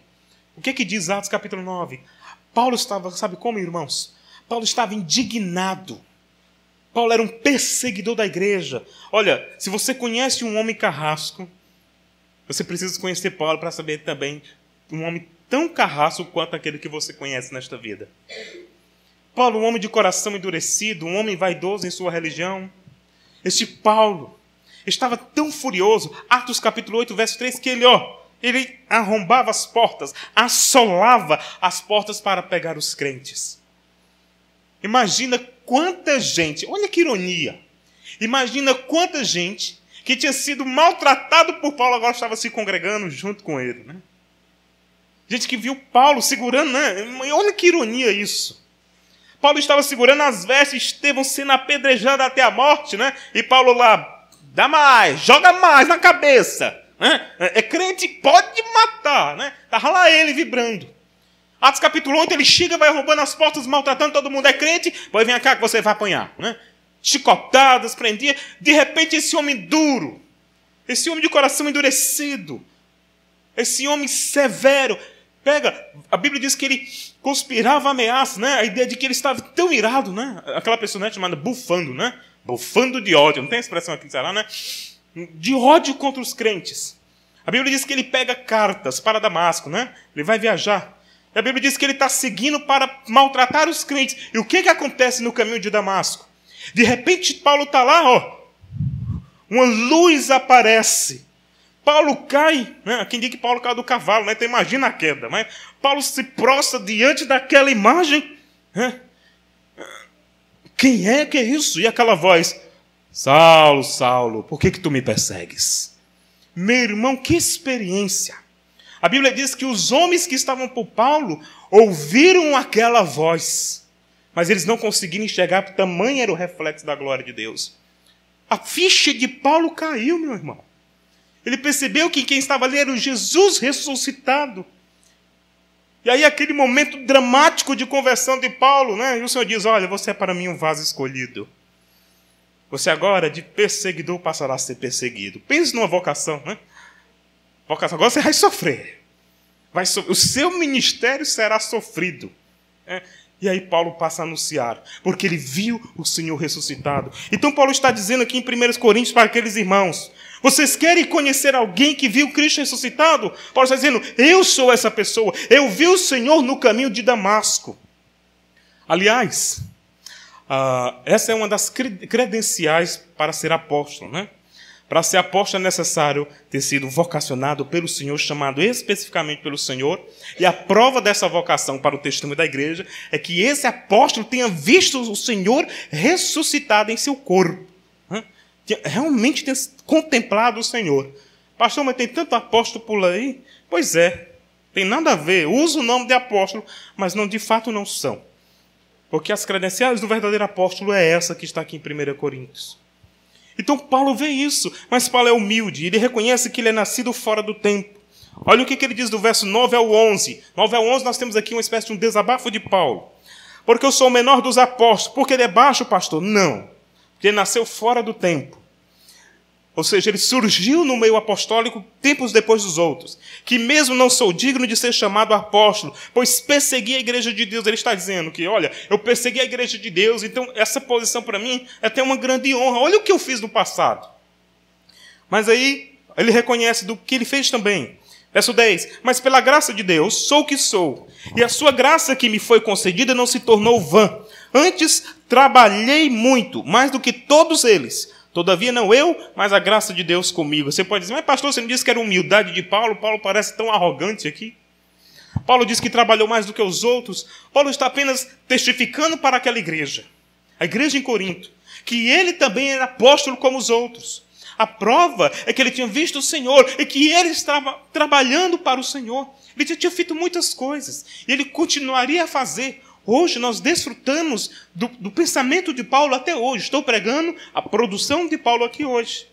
O que que diz Atos capítulo 9? Paulo estava, sabe como, irmãos? Paulo estava indignado. Paulo era um perseguidor da igreja. Olha, se você conhece um homem carrasco, você precisa conhecer Paulo para saber também um homem tão carrasco quanto aquele que você conhece nesta vida. Paulo, um homem de coração endurecido, um homem vaidoso em sua religião. Este Paulo estava tão furioso, Atos capítulo 8, verso 3, que ele, ó, ele arrombava as portas, assolava as portas para pegar os crentes. Imagina quanta gente, olha que ironia. Imagina quanta gente que tinha sido maltratado por Paulo agora estava se congregando junto com ele, né? Gente que viu Paulo segurando, né? Olha que ironia isso. Paulo estava segurando as vestes, Estevão sendo apedrejado até a morte, né? E Paulo lá, dá mais, joga mais na cabeça. Né? É crente, pode matar, né? Estava lá ele vibrando. Atos capítulo 8, ele chega, vai roubando as portas, maltratando todo mundo. É crente, pois vem cá que você vai apanhar. Né? Chicotadas, prendia. De repente, esse homem duro, esse homem de coração endurecido, esse homem severo, pega, a Bíblia diz que ele conspirava ameaças, né? A ideia de que ele estava tão irado, né? Aquela pessoa né, chamada bufando, né? Bufando de ódio, não tem expressão aqui, será, né? De ódio contra os crentes. A Bíblia diz que ele pega cartas para Damasco, né? Ele vai viajar. E a Bíblia diz que ele está seguindo para maltratar os crentes. E o que, que acontece no caminho de Damasco? De repente, Paulo está lá, ó. Uma luz aparece. Paulo cai, né? quem diz que Paulo cai do cavalo, né? então imagina a queda. Mas Paulo se prostra diante daquela imagem. Né? Quem é que é isso? E aquela voz: Saulo, Saulo, por que, que tu me persegues? Meu irmão, que experiência! A Bíblia diz que os homens que estavam por Paulo ouviram aquela voz, mas eles não conseguiram enxergar, porque tamanho era o reflexo da glória de Deus. A ficha de Paulo caiu, meu irmão. Ele percebeu que quem estava ali era o Jesus ressuscitado. E aí, aquele momento dramático de conversão de Paulo, né? E o Senhor diz: Olha, você é para mim um vaso escolhido. Você agora, de perseguidor, passará a ser perseguido. Pense numa vocação, né? Vocação, agora você vai sofrer. Vai so... O seu ministério será sofrido. É. E aí Paulo passa a anunciar, porque ele viu o Senhor ressuscitado. Então Paulo está dizendo aqui em 1 Coríntios para aqueles irmãos: vocês querem conhecer alguém que viu Cristo ressuscitado? Paulo está dizendo: eu sou essa pessoa. Eu vi o Senhor no caminho de Damasco. Aliás, uh, essa é uma das credenciais para ser apóstolo, né? Para ser apóstolo é necessário ter sido vocacionado pelo Senhor, chamado especificamente pelo Senhor. E a prova dessa vocação para o testemunho da igreja é que esse apóstolo tenha visto o Senhor ressuscitado em seu corpo. Realmente tenha contemplado o Senhor. Pastor, mas tem tanto apóstolo por aí? Pois é, tem nada a ver. Usa o nome de apóstolo, mas não de fato não são. Porque as credenciais do verdadeiro apóstolo é essa que está aqui em 1 Coríntios. Então Paulo vê isso, mas Paulo é humilde, ele reconhece que ele é nascido fora do tempo. Olha o que, ele diz do verso 9 ao 11. 9 ao 11 nós temos aqui uma espécie de um desabafo de Paulo. Porque eu sou o menor dos apóstolos. Porque ele é baixo, pastor? Não. Ele nasceu fora do tempo. Ou seja, ele surgiu no meio apostólico tempos depois dos outros. Que mesmo não sou digno de ser chamado apóstolo, pois persegui a igreja de Deus. Ele está dizendo que, olha, eu persegui a igreja de Deus, então essa posição para mim é até uma grande honra. Olha o que eu fiz no passado. Mas aí ele reconhece do que ele fez também. Verso 10: Mas pela graça de Deus sou o que sou, e a sua graça que me foi concedida não se tornou vã. Antes trabalhei muito, mais do que todos eles Todavia, não eu, mas a graça de Deus comigo. Você pode dizer, mas pastor, você não disse que era humildade de Paulo? Paulo parece tão arrogante aqui. Paulo diz que trabalhou mais do que os outros. Paulo está apenas testificando para aquela igreja, a igreja em Corinto, que ele também era apóstolo como os outros. A prova é que ele tinha visto o Senhor e que ele estava trabalhando para o Senhor. Ele tinha feito muitas coisas e ele continuaria a fazer. Hoje nós desfrutamos do, do, pensamento de Paulo até hoje. Estou pregando a produção de Paulo aqui hoje.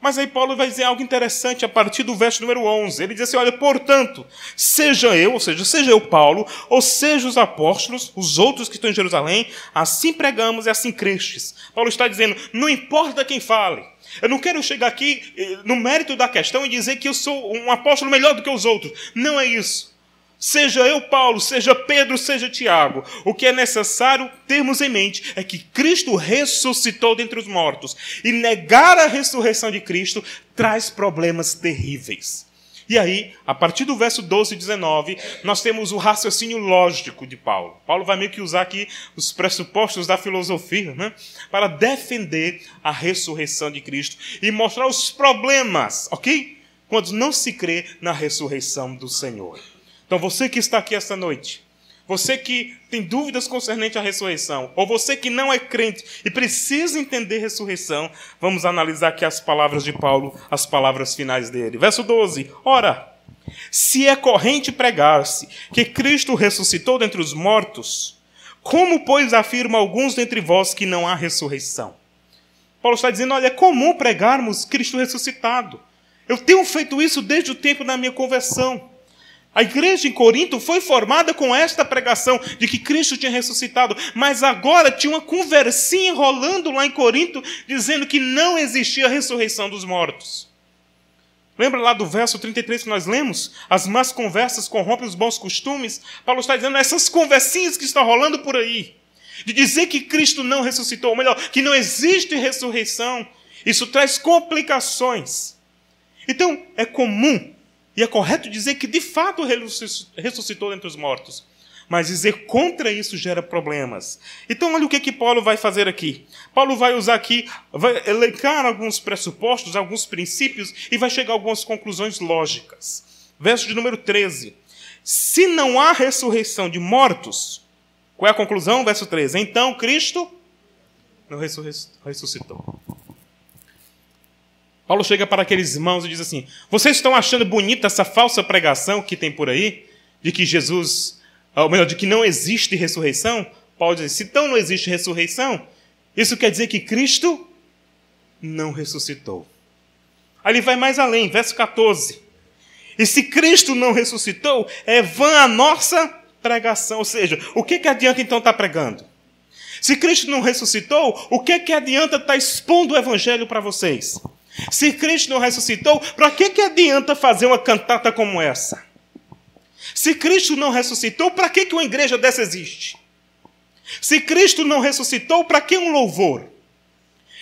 Mas aí Paulo vai dizer algo interessante a partir do verso número 11. Ele diz assim: Olha, portanto, seja eu, ou seja, seja eu Paulo, ou seja os apóstolos, os outros que estão em Jerusalém, assim pregamos e assim crestes. Paulo está dizendo: não importa quem fale. Eu não quero chegar aqui eh, no mérito da questão e dizer que eu sou um apóstolo melhor do que os outros. Não é isso. Seja eu, Paulo, seja Pedro, seja Tiago, o que é necessário termos em mente é que Cristo ressuscitou dentre os mortos. E negar a ressurreição de Cristo traz problemas terríveis. E aí, a partir do verso 12 e 19, nós temos o raciocínio lógico de Paulo. Paulo vai meio que usar aqui os pressupostos da filosofia, né? Para defender a ressurreição de Cristo e mostrar os problemas, ok? Quando não se crê na ressurreição do Senhor. Então, você que está aqui esta noite, você que tem dúvidas concernente à ressurreição, ou você que não é crente e precisa entender ressurreição, vamos analisar aqui as palavras de Paulo, as palavras finais dele. Verso 12: Ora, se é corrente pregar-se que Cristo ressuscitou dentre os mortos, como, pois, afirma alguns dentre vós que não há ressurreição? Paulo está dizendo: olha, é comum pregarmos Cristo ressuscitado. Eu tenho feito isso desde o tempo da minha conversão. A igreja em Corinto foi formada com esta pregação de que Cristo tinha ressuscitado, mas agora tinha uma conversinha rolando lá em Corinto dizendo que não existia ressurreição dos mortos. Lembra lá do verso 33 que nós lemos? As más conversas corrompem os bons costumes. Paulo está dizendo essas conversinhas que estão rolando por aí, de dizer que Cristo não ressuscitou, ou melhor, que não existe ressurreição. Isso traz complicações. Então, é comum e é correto dizer que de fato ressuscitou entre os mortos. Mas dizer contra isso gera problemas. Então, olha o que, que Paulo vai fazer aqui. Paulo vai usar aqui, vai elencar alguns pressupostos, alguns princípios e vai chegar a algumas conclusões lógicas. Verso de número 13. Se não há ressurreição de mortos, qual é a conclusão? Verso 13. Então Cristo não ressuscitou. Paulo chega para aqueles irmãos e diz assim: Vocês estão achando bonita essa falsa pregação que tem por aí? De que Jesus, ou melhor, de que não existe ressurreição? Paulo diz: Se então não existe ressurreição, isso quer dizer que Cristo não ressuscitou. Ele vai mais além, verso 14. E se Cristo não ressuscitou, é vã a nossa pregação. Ou seja, o que, que adianta então estar pregando? Se Cristo não ressuscitou, o que, que adianta estar expondo o Evangelho para vocês? Se Cristo não ressuscitou, para que, que adianta fazer uma cantata como essa? Se Cristo não ressuscitou, para que, que uma igreja dessa existe? Se Cristo não ressuscitou, para que um louvor?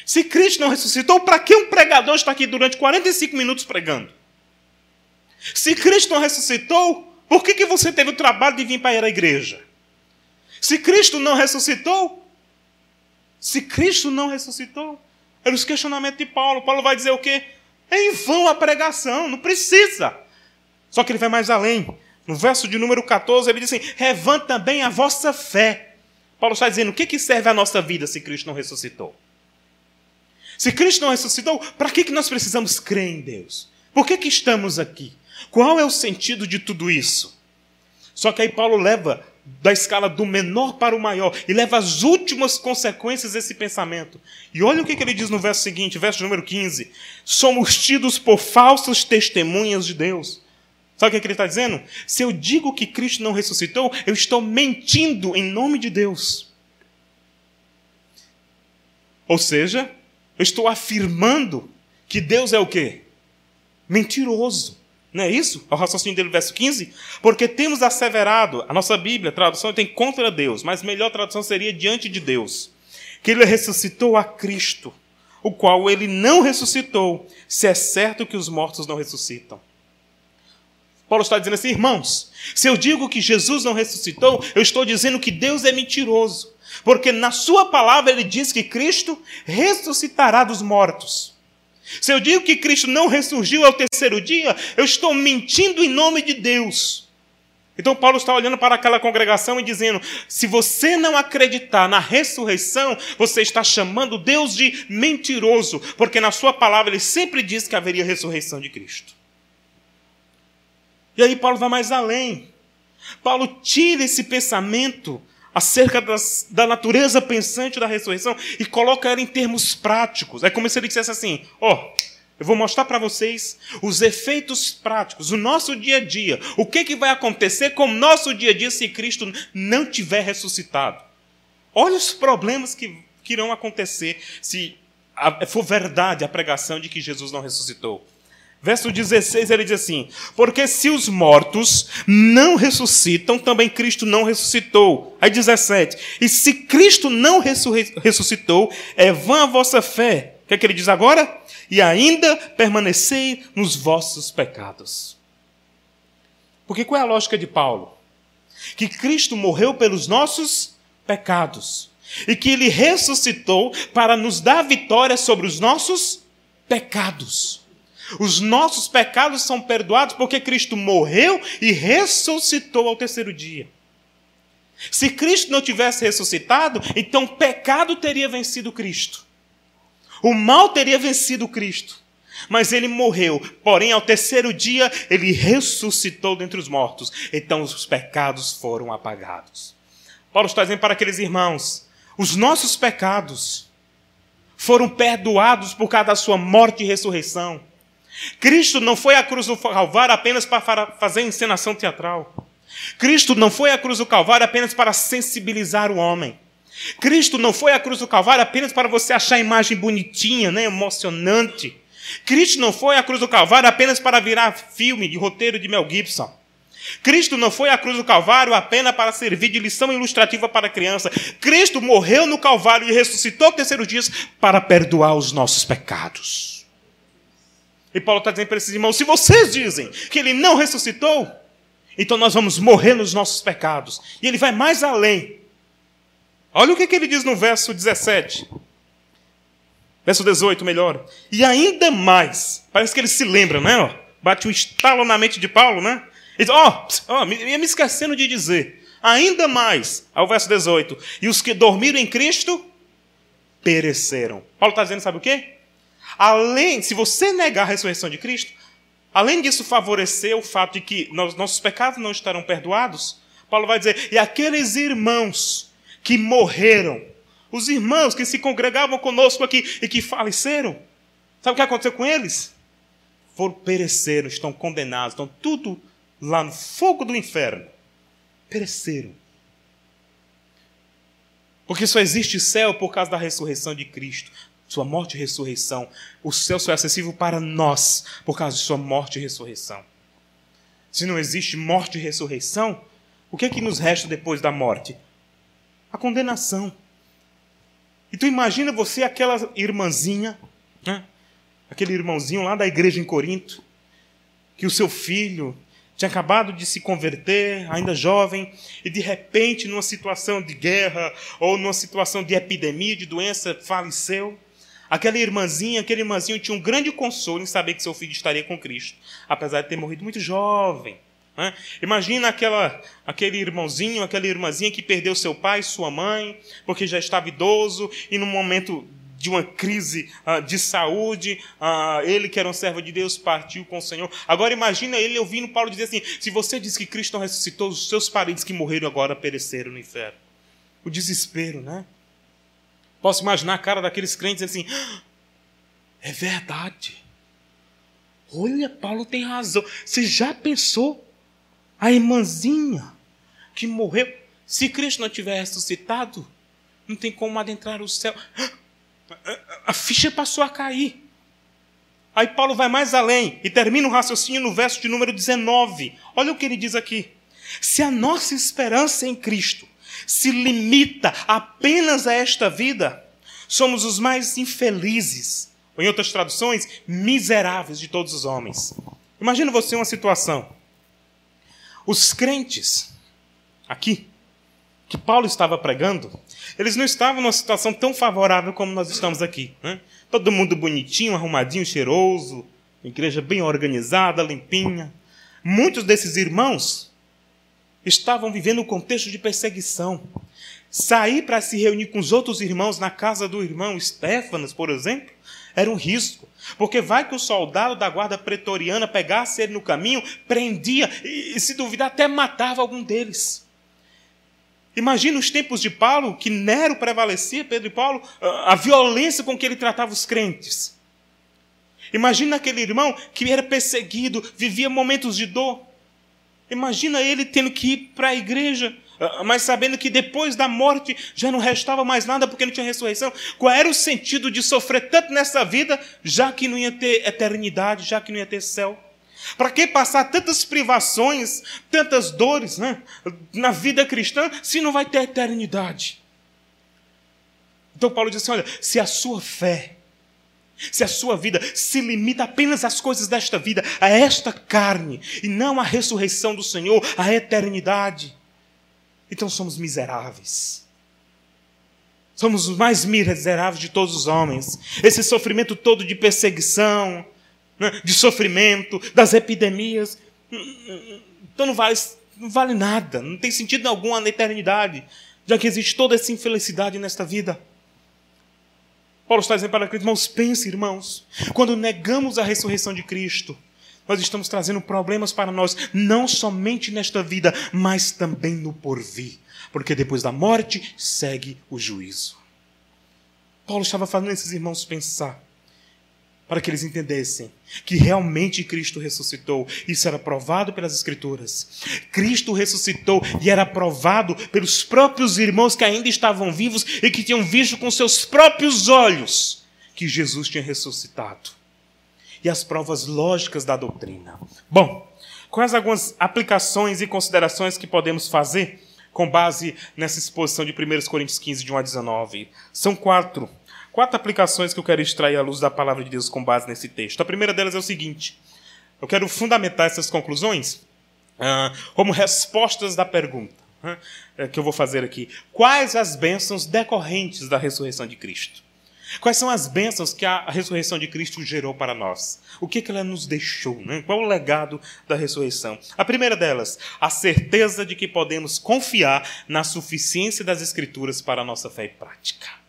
Se Cristo não ressuscitou, para que um pregador está aqui durante 45 minutos pregando? Se Cristo não ressuscitou, por que, que você teve o trabalho de vir para a igreja? Se Cristo não ressuscitou, se Cristo não ressuscitou, era os questionamentos de Paulo. Paulo vai dizer o quê? É em vão a pregação, não precisa. Só que ele vai mais além. No verso de número 14, ele diz assim: Revanta também a vossa fé. Paulo está dizendo: o que, que serve a nossa vida se Cristo não ressuscitou? Se Cristo não ressuscitou, para que, que nós precisamos crer em Deus? Por que, que estamos aqui? Qual é o sentido de tudo isso? Só que aí Paulo leva da escala do menor para o maior e leva às últimas consequências desse pensamento. E olha o que ele diz no verso seguinte, verso número 15: Somos tidos por falsas testemunhas de Deus. Sabe o que ele está dizendo? Se eu digo que Cristo não ressuscitou, eu estou mentindo em nome de Deus. Ou seja, eu estou afirmando que Deus é o quê? Mentiroso. Não é isso? É o raciocínio dele, verso 15? Porque temos asseverado, a nossa Bíblia, a tradução tem contra Deus, mas melhor tradução seria diante de Deus, que ele ressuscitou a Cristo, o qual ele não ressuscitou, se é certo que os mortos não ressuscitam. Paulo está dizendo assim, irmãos, se eu digo que Jesus não ressuscitou, eu estou dizendo que Deus é mentiroso. Porque na sua palavra ele diz que Cristo ressuscitará dos mortos. Se eu digo que Cristo não ressurgiu ao terceiro dia, eu estou mentindo em nome de Deus. Então Paulo está olhando para aquela congregação e dizendo: se você não acreditar na ressurreição, você está chamando Deus de mentiroso, porque na sua palavra ele sempre diz que haveria ressurreição de Cristo. E aí Paulo vai mais além. Paulo tira esse pensamento acerca das, da natureza pensante da ressurreição e coloca ela em termos práticos. É como se ele dissesse assim: ó, oh, eu vou mostrar para vocês os efeitos práticos, o nosso dia a dia, o que, que vai acontecer com o nosso dia a dia se Cristo não tiver ressuscitado. Olha os problemas que, que irão acontecer se for verdade a pregação de que Jesus não ressuscitou. Verso 16 ele diz assim: Porque se os mortos não ressuscitam, também Cristo não ressuscitou. Aí 17: E se Cristo não ressuscitou, é vã a vossa fé. O que é que ele diz agora? E ainda permanecei nos vossos pecados. Porque qual é a lógica de Paulo? Que Cristo morreu pelos nossos pecados e que ele ressuscitou para nos dar vitória sobre os nossos pecados. Os nossos pecados são perdoados porque Cristo morreu e ressuscitou ao terceiro dia. Se Cristo não tivesse ressuscitado, então pecado teria vencido Cristo. O mal teria vencido Cristo. Mas ele morreu, porém ao terceiro dia ele ressuscitou dentre os mortos. Então os pecados foram apagados. Paulo está dizendo para aqueles irmãos: os nossos pecados foram perdoados por causa da sua morte e ressurreição. Cristo não foi à cruz do Calvário apenas para fazer encenação teatral. Cristo não foi à cruz do Calvário apenas para sensibilizar o homem. Cristo não foi à cruz do Calvário apenas para você achar a imagem bonitinha, né, emocionante. Cristo não foi à cruz do Calvário apenas para virar filme de roteiro de Mel Gibson. Cristo não foi à cruz do Calvário apenas para servir de lição ilustrativa para a criança. Cristo morreu no Calvário e ressuscitou terceiros dias para perdoar os nossos pecados. E Paulo está dizendo para esses irmãos: se vocês dizem que ele não ressuscitou, então nós vamos morrer nos nossos pecados. E ele vai mais além. Olha o que, que ele diz no verso 17. Verso 18, melhor. E ainda mais. Parece que ele se lembra, né? Bate um estalo na mente de Paulo, né? Ele diz: Ó, oh, oh, me, me esquecendo de dizer. Ainda mais, ao verso 18. E os que dormiram em Cristo pereceram. Paulo está dizendo, sabe o quê? Além, se você negar a ressurreição de Cristo, além disso favorecer o fato de que nossos pecados não estarão perdoados, Paulo vai dizer: e aqueles irmãos que morreram, os irmãos que se congregavam conosco aqui e que faleceram, sabe o que aconteceu com eles? Foram pereceram, estão condenados, estão tudo lá no fogo do inferno. Pereceram. Porque só existe céu por causa da ressurreição de Cristo sua morte e ressurreição. O céu só é acessível para nós por causa de sua morte e ressurreição. Se não existe morte e ressurreição, o que é que nos resta depois da morte? A condenação. E tu imagina você aquela irmãzinha, né? aquele irmãozinho lá da igreja em Corinto, que o seu filho tinha acabado de se converter, ainda jovem, e de repente, numa situação de guerra ou numa situação de epidemia, de doença, faleceu. Aquela irmãzinha, aquele irmãzinho tinha um grande consolo em saber que seu filho estaria com Cristo, apesar de ter morrido muito jovem. Né? Imagina aquela, aquele irmãozinho, aquela irmãzinha que perdeu seu pai, sua mãe, porque já estava idoso e num momento de uma crise uh, de saúde, uh, ele que era um servo de Deus partiu com o Senhor. Agora imagina ele ouvindo Paulo dizer assim: se você diz que Cristo não ressuscitou, os seus parentes que morreram agora pereceram no inferno. O desespero, né? Posso imaginar a cara daqueles crentes assim: ah, é verdade. Olha, Paulo tem razão. Você já pensou? A irmãzinha que morreu. Se Cristo não tiver ressuscitado, não tem como adentrar o céu. A ficha passou a cair. Aí Paulo vai mais além e termina o raciocínio no verso de número 19. Olha o que ele diz aqui. Se a nossa esperança em Cristo se limita apenas a esta vida, somos os mais infelizes, ou em outras traduções, miseráveis de todos os homens. Imagina você uma situação. Os crentes, aqui, que Paulo estava pregando, eles não estavam numa situação tão favorável como nós estamos aqui. Né? Todo mundo bonitinho, arrumadinho, cheiroso, igreja bem organizada, limpinha. Muitos desses irmãos estavam vivendo um contexto de perseguição. Sair para se reunir com os outros irmãos na casa do irmão Stefanas, por exemplo, era um risco. Porque vai que o soldado da guarda pretoriana pegasse ele no caminho, prendia e, se duvidar, até matava algum deles. Imagina os tempos de Paulo, que Nero prevalecia, Pedro e Paulo, a violência com que ele tratava os crentes. Imagina aquele irmão que era perseguido, vivia momentos de dor. Imagina ele tendo que ir para a igreja, mas sabendo que depois da morte já não restava mais nada porque não tinha ressurreição. Qual era o sentido de sofrer tanto nessa vida, já que não ia ter eternidade, já que não ia ter céu? Para que passar tantas privações, tantas dores né, na vida cristã, se não vai ter eternidade? Então Paulo diz assim: olha, se a sua fé, se a sua vida se limita apenas às coisas desta vida, a esta carne, e não à ressurreição do Senhor, à eternidade, então somos miseráveis. Somos os mais miseráveis de todos os homens. Esse sofrimento todo de perseguição, né, de sofrimento, das epidemias. Então não vale, não vale nada, não tem sentido algum na eternidade, já que existe toda essa infelicidade nesta vida. Paulo está dizendo para irmãos, pense, irmãos, quando negamos a ressurreição de Cristo, nós estamos trazendo problemas para nós, não somente nesta vida, mas também no porvir, porque depois da morte segue o juízo. Paulo estava fazendo esses irmãos pensar para que eles entendessem que realmente Cristo ressuscitou. Isso era provado pelas Escrituras. Cristo ressuscitou e era provado pelos próprios irmãos que ainda estavam vivos e que tinham visto com seus próprios olhos que Jesus tinha ressuscitado. E as provas lógicas da doutrina. Bom, quais algumas aplicações e considerações que podemos fazer com base nessa exposição de 1 Coríntios 15, de 1 a 19? São quatro quatro aplicações que eu quero extrair à luz da palavra de Deus com base nesse texto. A primeira delas é o seguinte: eu quero fundamentar essas conclusões uh, como respostas da pergunta uh, que eu vou fazer aqui. Quais as bênçãos decorrentes da ressurreição de Cristo? Quais são as bênçãos que a ressurreição de Cristo gerou para nós? O que, que ela nos deixou? Né? Qual o legado da ressurreição? A primeira delas, a certeza de que podemos confiar na suficiência das Escrituras para a nossa fé prática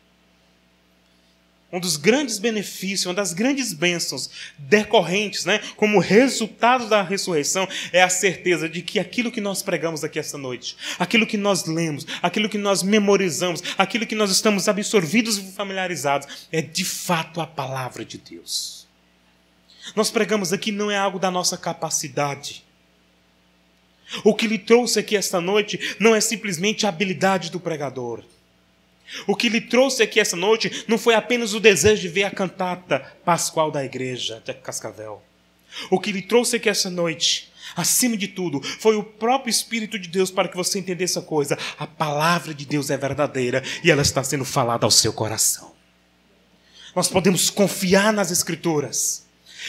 um dos grandes benefícios, uma das grandes bênçãos decorrentes, né, como resultado da ressurreição, é a certeza de que aquilo que nós pregamos aqui esta noite, aquilo que nós lemos, aquilo que nós memorizamos, aquilo que nós estamos absorvidos e familiarizados, é de fato a palavra de Deus. Nós pregamos aqui não é algo da nossa capacidade. O que lhe trouxe aqui esta noite não é simplesmente a habilidade do pregador o que lhe trouxe aqui essa noite não foi apenas o desejo de ver a cantata pascual da igreja de Cascavel. O que lhe trouxe aqui essa noite, acima de tudo, foi o próprio Espírito de Deus para que você entendesse a coisa. A palavra de Deus é verdadeira e ela está sendo falada ao seu coração. Nós podemos confiar nas Escrituras.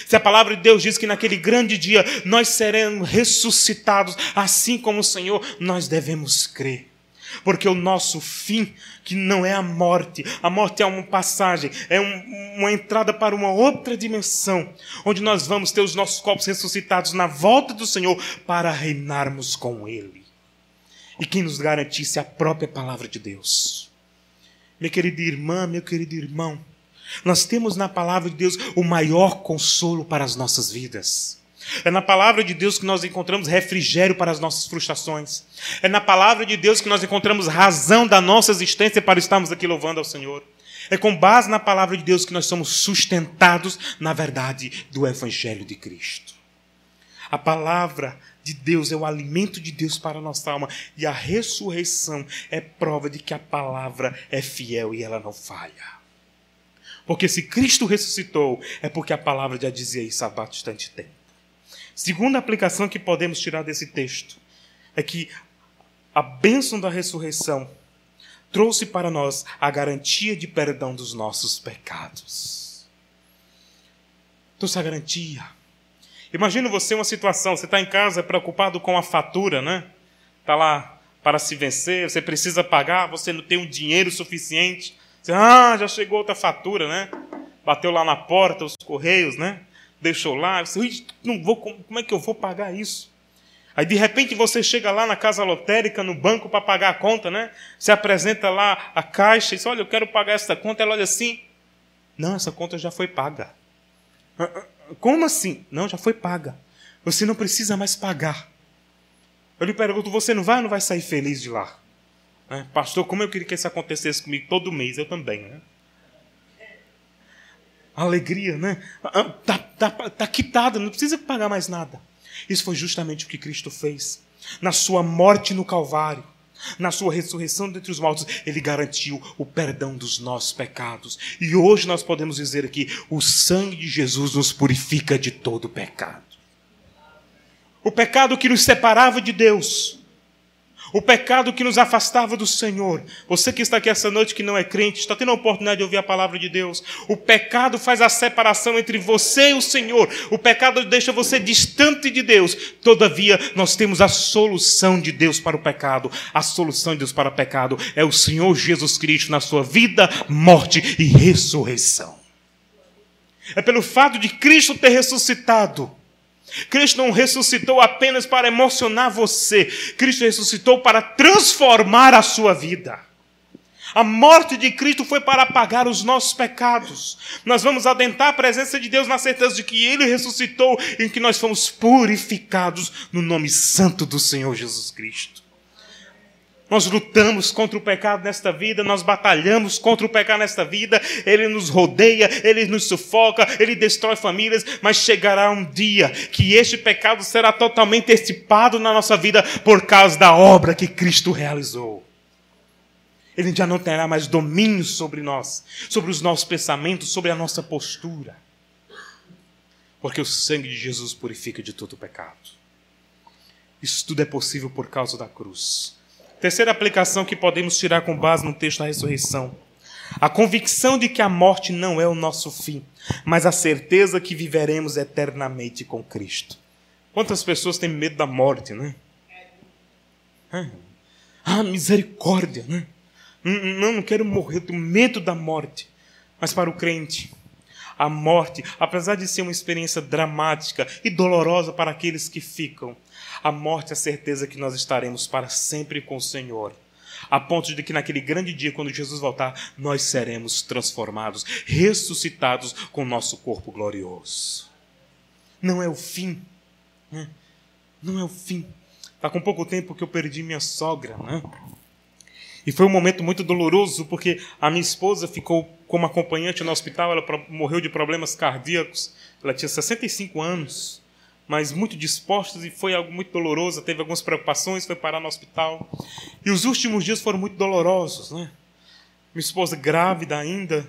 Se a palavra de Deus diz que naquele grande dia nós seremos ressuscitados, assim como o Senhor, nós devemos crer. Porque o nosso fim, que não é a morte, a morte é uma passagem, é um, uma entrada para uma outra dimensão, onde nós vamos ter os nossos corpos ressuscitados na volta do Senhor para reinarmos com Ele. E quem nos garantisse a própria palavra de Deus. Minha querida irmã, meu querido irmão, nós temos na palavra de Deus o maior consolo para as nossas vidas. É na palavra de Deus que nós encontramos refrigério para as nossas frustrações. É na palavra de Deus que nós encontramos razão da nossa existência para estarmos aqui louvando ao Senhor. É com base na palavra de Deus que nós somos sustentados na verdade do Evangelho de Cristo. A palavra de Deus é o alimento de Deus para a nossa alma e a ressurreição é prova de que a palavra é fiel e ela não falha. Porque se Cristo ressuscitou, é porque a palavra já dizia isso há bastante tempo. Segunda aplicação que podemos tirar desse texto é que a bênção da ressurreição trouxe para nós a garantia de perdão dos nossos pecados. Trouxe a garantia. Imagina você uma situação, você está em casa preocupado com a fatura, né? Está lá para se vencer, você precisa pagar, você não tem um dinheiro suficiente. Você, ah, já chegou outra fatura, né? Bateu lá na porta, os correios, né? Deixou lá. Você, não vou, como é que eu vou pagar isso? Aí de repente você chega lá na casa lotérica, no banco, para pagar a conta, né? Você apresenta lá a caixa e diz: Olha, eu quero pagar essa conta. Ela olha assim: Não, essa conta já foi paga. Ah, ah, como assim? Não, já foi paga. Você não precisa mais pagar. Eu lhe pergunto: Você não vai ou não vai sair feliz de lá? É, pastor, como eu queria que isso acontecesse comigo todo mês, eu também, né? Alegria, né? Tá, tá, tá quitada, não precisa pagar mais nada. Isso foi justamente o que Cristo fez. Na sua morte no Calvário, na sua ressurreição dentre os mortos, ele garantiu o perdão dos nossos pecados. E hoje nós podemos dizer aqui: o sangue de Jesus nos purifica de todo pecado. O pecado que nos separava de Deus, o pecado que nos afastava do Senhor. Você que está aqui essa noite que não é crente, está tendo a oportunidade de ouvir a palavra de Deus. O pecado faz a separação entre você e o Senhor. O pecado deixa você distante de Deus. Todavia, nós temos a solução de Deus para o pecado. A solução de Deus para o pecado é o Senhor Jesus Cristo na sua vida, morte e ressurreição. É pelo fato de Cristo ter ressuscitado Cristo não ressuscitou apenas para emocionar você, Cristo ressuscitou para transformar a sua vida. A morte de Cristo foi para apagar os nossos pecados. Nós vamos adentrar a presença de Deus na certeza de que Ele ressuscitou e que nós fomos purificados no nome santo do Senhor Jesus Cristo. Nós lutamos contra o pecado nesta vida, nós batalhamos contra o pecado nesta vida, ele nos rodeia, ele nos sufoca, ele destrói famílias, mas chegará um dia que este pecado será totalmente extirpado na nossa vida por causa da obra que Cristo realizou. Ele já não terá mais domínio sobre nós, sobre os nossos pensamentos, sobre a nossa postura. Porque o sangue de Jesus purifica de todo o pecado. Isso tudo é possível por causa da cruz. Terceira aplicação que podemos tirar com base no texto da ressurreição. A convicção de que a morte não é o nosso fim, mas a certeza que viveremos eternamente com Cristo. Quantas pessoas têm medo da morte, né? Ah, misericórdia, né? Não, não quero morrer, tenho medo da morte. Mas para o crente, a morte, apesar de ser uma experiência dramática e dolorosa para aqueles que ficam, a morte é a certeza que nós estaremos para sempre com o Senhor. A ponto de que naquele grande dia, quando Jesus voltar, nós seremos transformados, ressuscitados com nosso corpo glorioso. Não é o fim. Né? Não é o fim. Está com pouco tempo que eu perdi minha sogra. Né? E foi um momento muito doloroso, porque a minha esposa ficou como acompanhante no hospital, ela morreu de problemas cardíacos. Ela tinha 65 anos mas muito dispostos e foi algo muito doloroso. Teve algumas preocupações, foi parar no hospital. E os últimos dias foram muito dolorosos, né? Minha esposa grávida ainda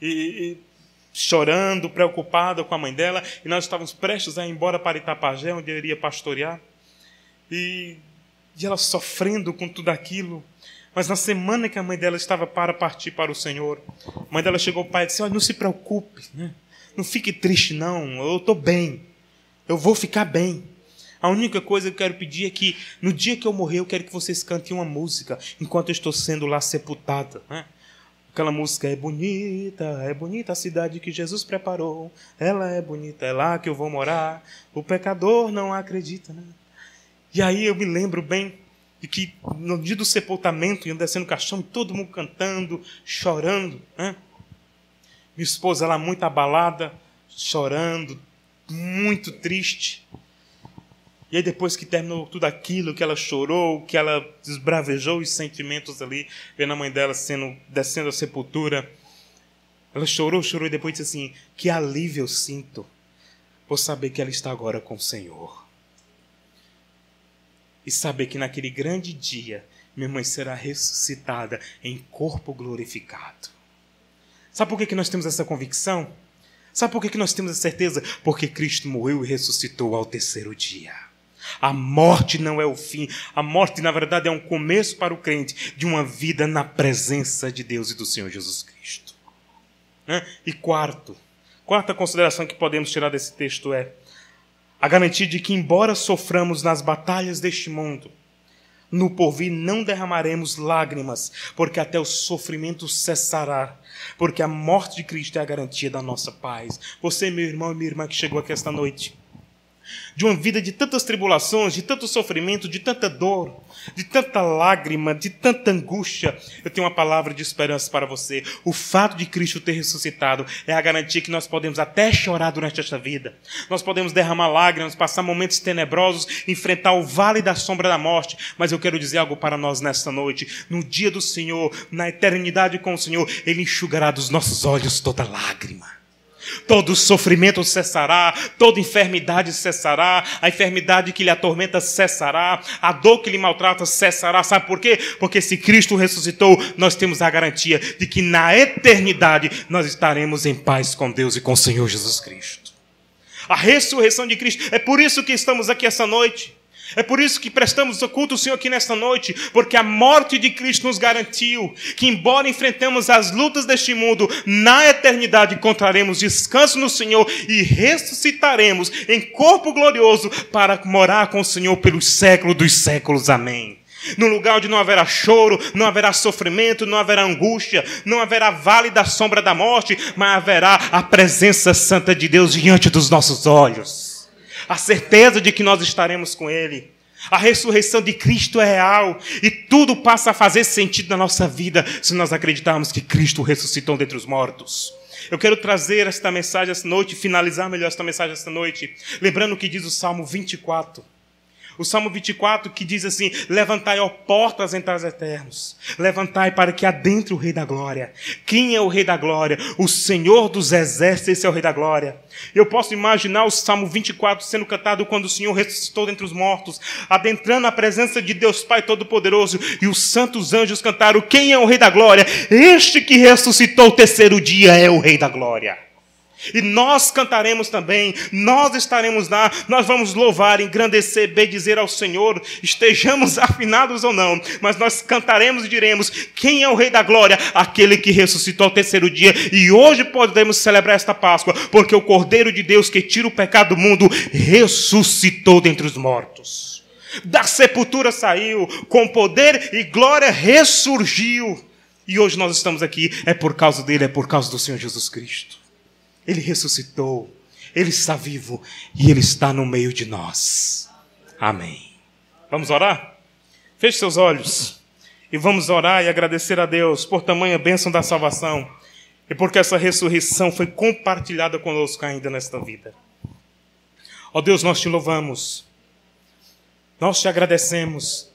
e, e chorando, preocupada com a mãe dela, e nós estávamos prestes a ir embora para Itapajé, onde eu iria pastorear. E, e ela sofrendo com tudo aquilo. Mas na semana que a mãe dela estava para partir para o Senhor, a mãe dela chegou ao pai e disse: Olha, não se preocupe, né? não fique triste, não, eu estou bem. Eu vou ficar bem. A única coisa que eu quero pedir é que no dia que eu morrer, eu quero que vocês cantem uma música enquanto eu estou sendo lá sepultada. Né? Aquela música é bonita, é bonita a cidade que Jesus preparou. Ela é bonita, é lá que eu vou morar. O pecador não acredita. Né? E aí eu me lembro bem de que no dia do sepultamento, iam descendo o caixão, todo mundo cantando, chorando. Né? Minha esposa lá muito abalada, chorando, muito triste. E aí, depois que terminou tudo aquilo, que ela chorou, que ela desbravejou os sentimentos ali, vendo a mãe dela sendo, descendo a sepultura, ela chorou, chorou e depois disse assim: Que alívio eu sinto por saber que ela está agora com o Senhor. E saber que naquele grande dia, minha mãe será ressuscitada em corpo glorificado. Sabe por que, nós temos essa convicção? Sabe por que nós temos a certeza? Porque Cristo morreu e ressuscitou ao terceiro dia. A morte não é o fim. A morte, na verdade, é um começo para o crente de uma vida na presença de Deus e do Senhor Jesus Cristo. E quarto, quarta consideração que podemos tirar desse texto é: A garantia de que, embora soframos nas batalhas deste mundo, no porvir não derramaremos lágrimas, porque até o sofrimento cessará, porque a morte de Cristo é a garantia da nossa paz. Você, meu irmão e minha irmã que chegou aqui esta noite, de uma vida de tantas tribulações, de tanto sofrimento, de tanta dor, de tanta lágrima, de tanta angústia, eu tenho uma palavra de esperança para você. O fato de Cristo ter ressuscitado é a garantia que nós podemos até chorar durante esta vida. Nós podemos derramar lágrimas, passar momentos tenebrosos, enfrentar o vale da sombra da morte, mas eu quero dizer algo para nós nesta noite. No dia do Senhor, na eternidade com o Senhor, Ele enxugará dos nossos olhos toda lágrima todo sofrimento cessará, toda enfermidade cessará, a enfermidade que lhe atormenta cessará, a dor que lhe maltrata cessará. Sabe por quê? Porque se Cristo ressuscitou, nós temos a garantia de que na eternidade nós estaremos em paz com Deus e com o Senhor Jesus Cristo. A ressurreição de Cristo, é por isso que estamos aqui essa noite. É por isso que prestamos o culto ao Senhor aqui nesta noite, porque a morte de Cristo nos garantiu que, embora enfrentemos as lutas deste mundo, na eternidade encontraremos descanso no Senhor e ressuscitaremos em corpo glorioso para morar com o Senhor pelos séculos dos séculos. Amém. No lugar onde não haverá choro, não haverá sofrimento, não haverá angústia, não haverá vale da sombra da morte, mas haverá a presença santa de Deus diante dos nossos olhos a certeza de que nós estaremos com Ele. A ressurreição de Cristo é real e tudo passa a fazer sentido na nossa vida se nós acreditarmos que Cristo ressuscitou dentre os mortos. Eu quero trazer esta mensagem esta noite, finalizar melhor esta mensagem esta noite, lembrando o que diz o Salmo 24. O Salmo 24 que diz assim: Levantai, ó portas entre os eternos, levantai para que adentre o Rei da Glória. Quem é o Rei da Glória? O Senhor dos Exércitos, esse é o Rei da Glória. Eu posso imaginar o Salmo 24 sendo cantado quando o Senhor ressuscitou dentre os mortos, adentrando a presença de Deus Pai Todo-Poderoso, e os santos anjos cantaram: Quem é o Rei da Glória? Este que ressuscitou o terceiro dia é o Rei da Glória. E nós cantaremos também, nós estaremos lá, nós vamos louvar, engrandecer, bendizer ao Senhor, estejamos afinados ou não, mas nós cantaremos e diremos: quem é o Rei da Glória? Aquele que ressuscitou ao terceiro dia. E hoje podemos celebrar esta Páscoa, porque o Cordeiro de Deus que tira o pecado do mundo ressuscitou dentre os mortos. Da sepultura saiu, com poder e glória ressurgiu. E hoje nós estamos aqui, é por causa dele, é por causa do Senhor Jesus Cristo. Ele ressuscitou, Ele está vivo e Ele está no meio de nós. Amém. Vamos orar? Feche seus olhos e vamos orar e agradecer a Deus por tamanha bênção da salvação e porque essa ressurreição foi compartilhada conosco ainda nesta vida. Ó Deus, nós te louvamos, nós te agradecemos,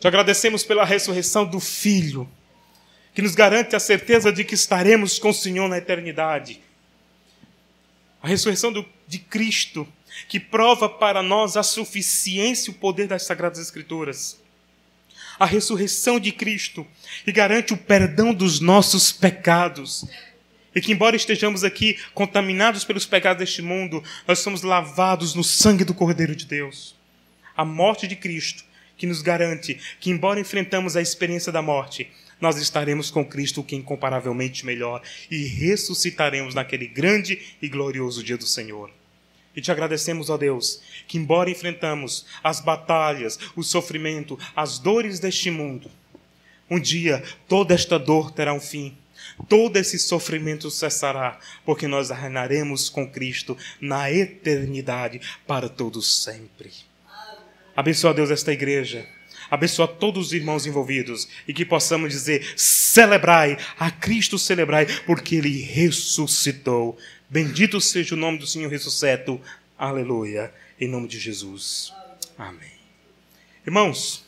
te agradecemos pela ressurreição do Filho, que nos garante a certeza de que estaremos com o Senhor na eternidade a ressurreição do, de Cristo, que prova para nós a suficiência e o poder das Sagradas Escrituras. A ressurreição de Cristo, que garante o perdão dos nossos pecados. E que, embora estejamos aqui contaminados pelos pecados deste mundo, nós somos lavados no sangue do Cordeiro de Deus. A morte de Cristo, que nos garante que, embora enfrentamos a experiência da morte, nós estaremos com Cristo, que é incomparavelmente melhor, e ressuscitaremos naquele grande e glorioso dia do Senhor. E te agradecemos, ó Deus, que embora enfrentamos as batalhas, o sofrimento, as dores deste mundo, um dia toda esta dor terá um fim. Todo esse sofrimento cessará, porque nós reinaremos com Cristo na eternidade para todos sempre. Abençoa, Deus, esta igreja abençoa todos os irmãos envolvidos e que possamos dizer: celebrai, a Cristo celebrai, porque Ele ressuscitou. Bendito seja o nome do Senhor ressuscito. Aleluia. Em nome de Jesus. Amém. Irmãos,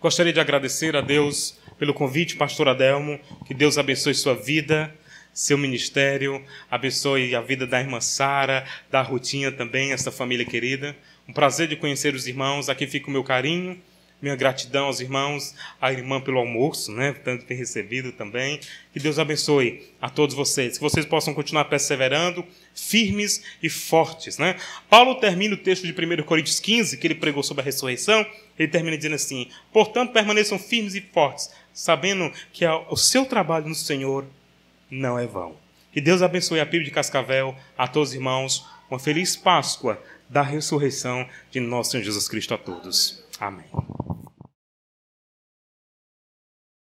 gostaria de agradecer a Deus pelo convite, pastor Adelmo. Que Deus abençoe sua vida, seu ministério, abençoe a vida da irmã Sara, da Rutinha também, essa família querida. Um prazer de conhecer os irmãos. Aqui fica o meu carinho minha gratidão aos irmãos, à irmã pelo almoço, né? Tanto ter recebido também. Que Deus abençoe a todos vocês. Que vocês possam continuar perseverando, firmes e fortes, né? Paulo termina o texto de 1 Coríntios 15, que ele pregou sobre a ressurreição. Ele termina dizendo assim: Portanto, permaneçam firmes e fortes, sabendo que o seu trabalho no Senhor não é vão. Que Deus abençoe a PIB de Cascavel, a todos os irmãos. uma feliz Páscoa da ressurreição de nosso Senhor Jesus Cristo a todos. Amém.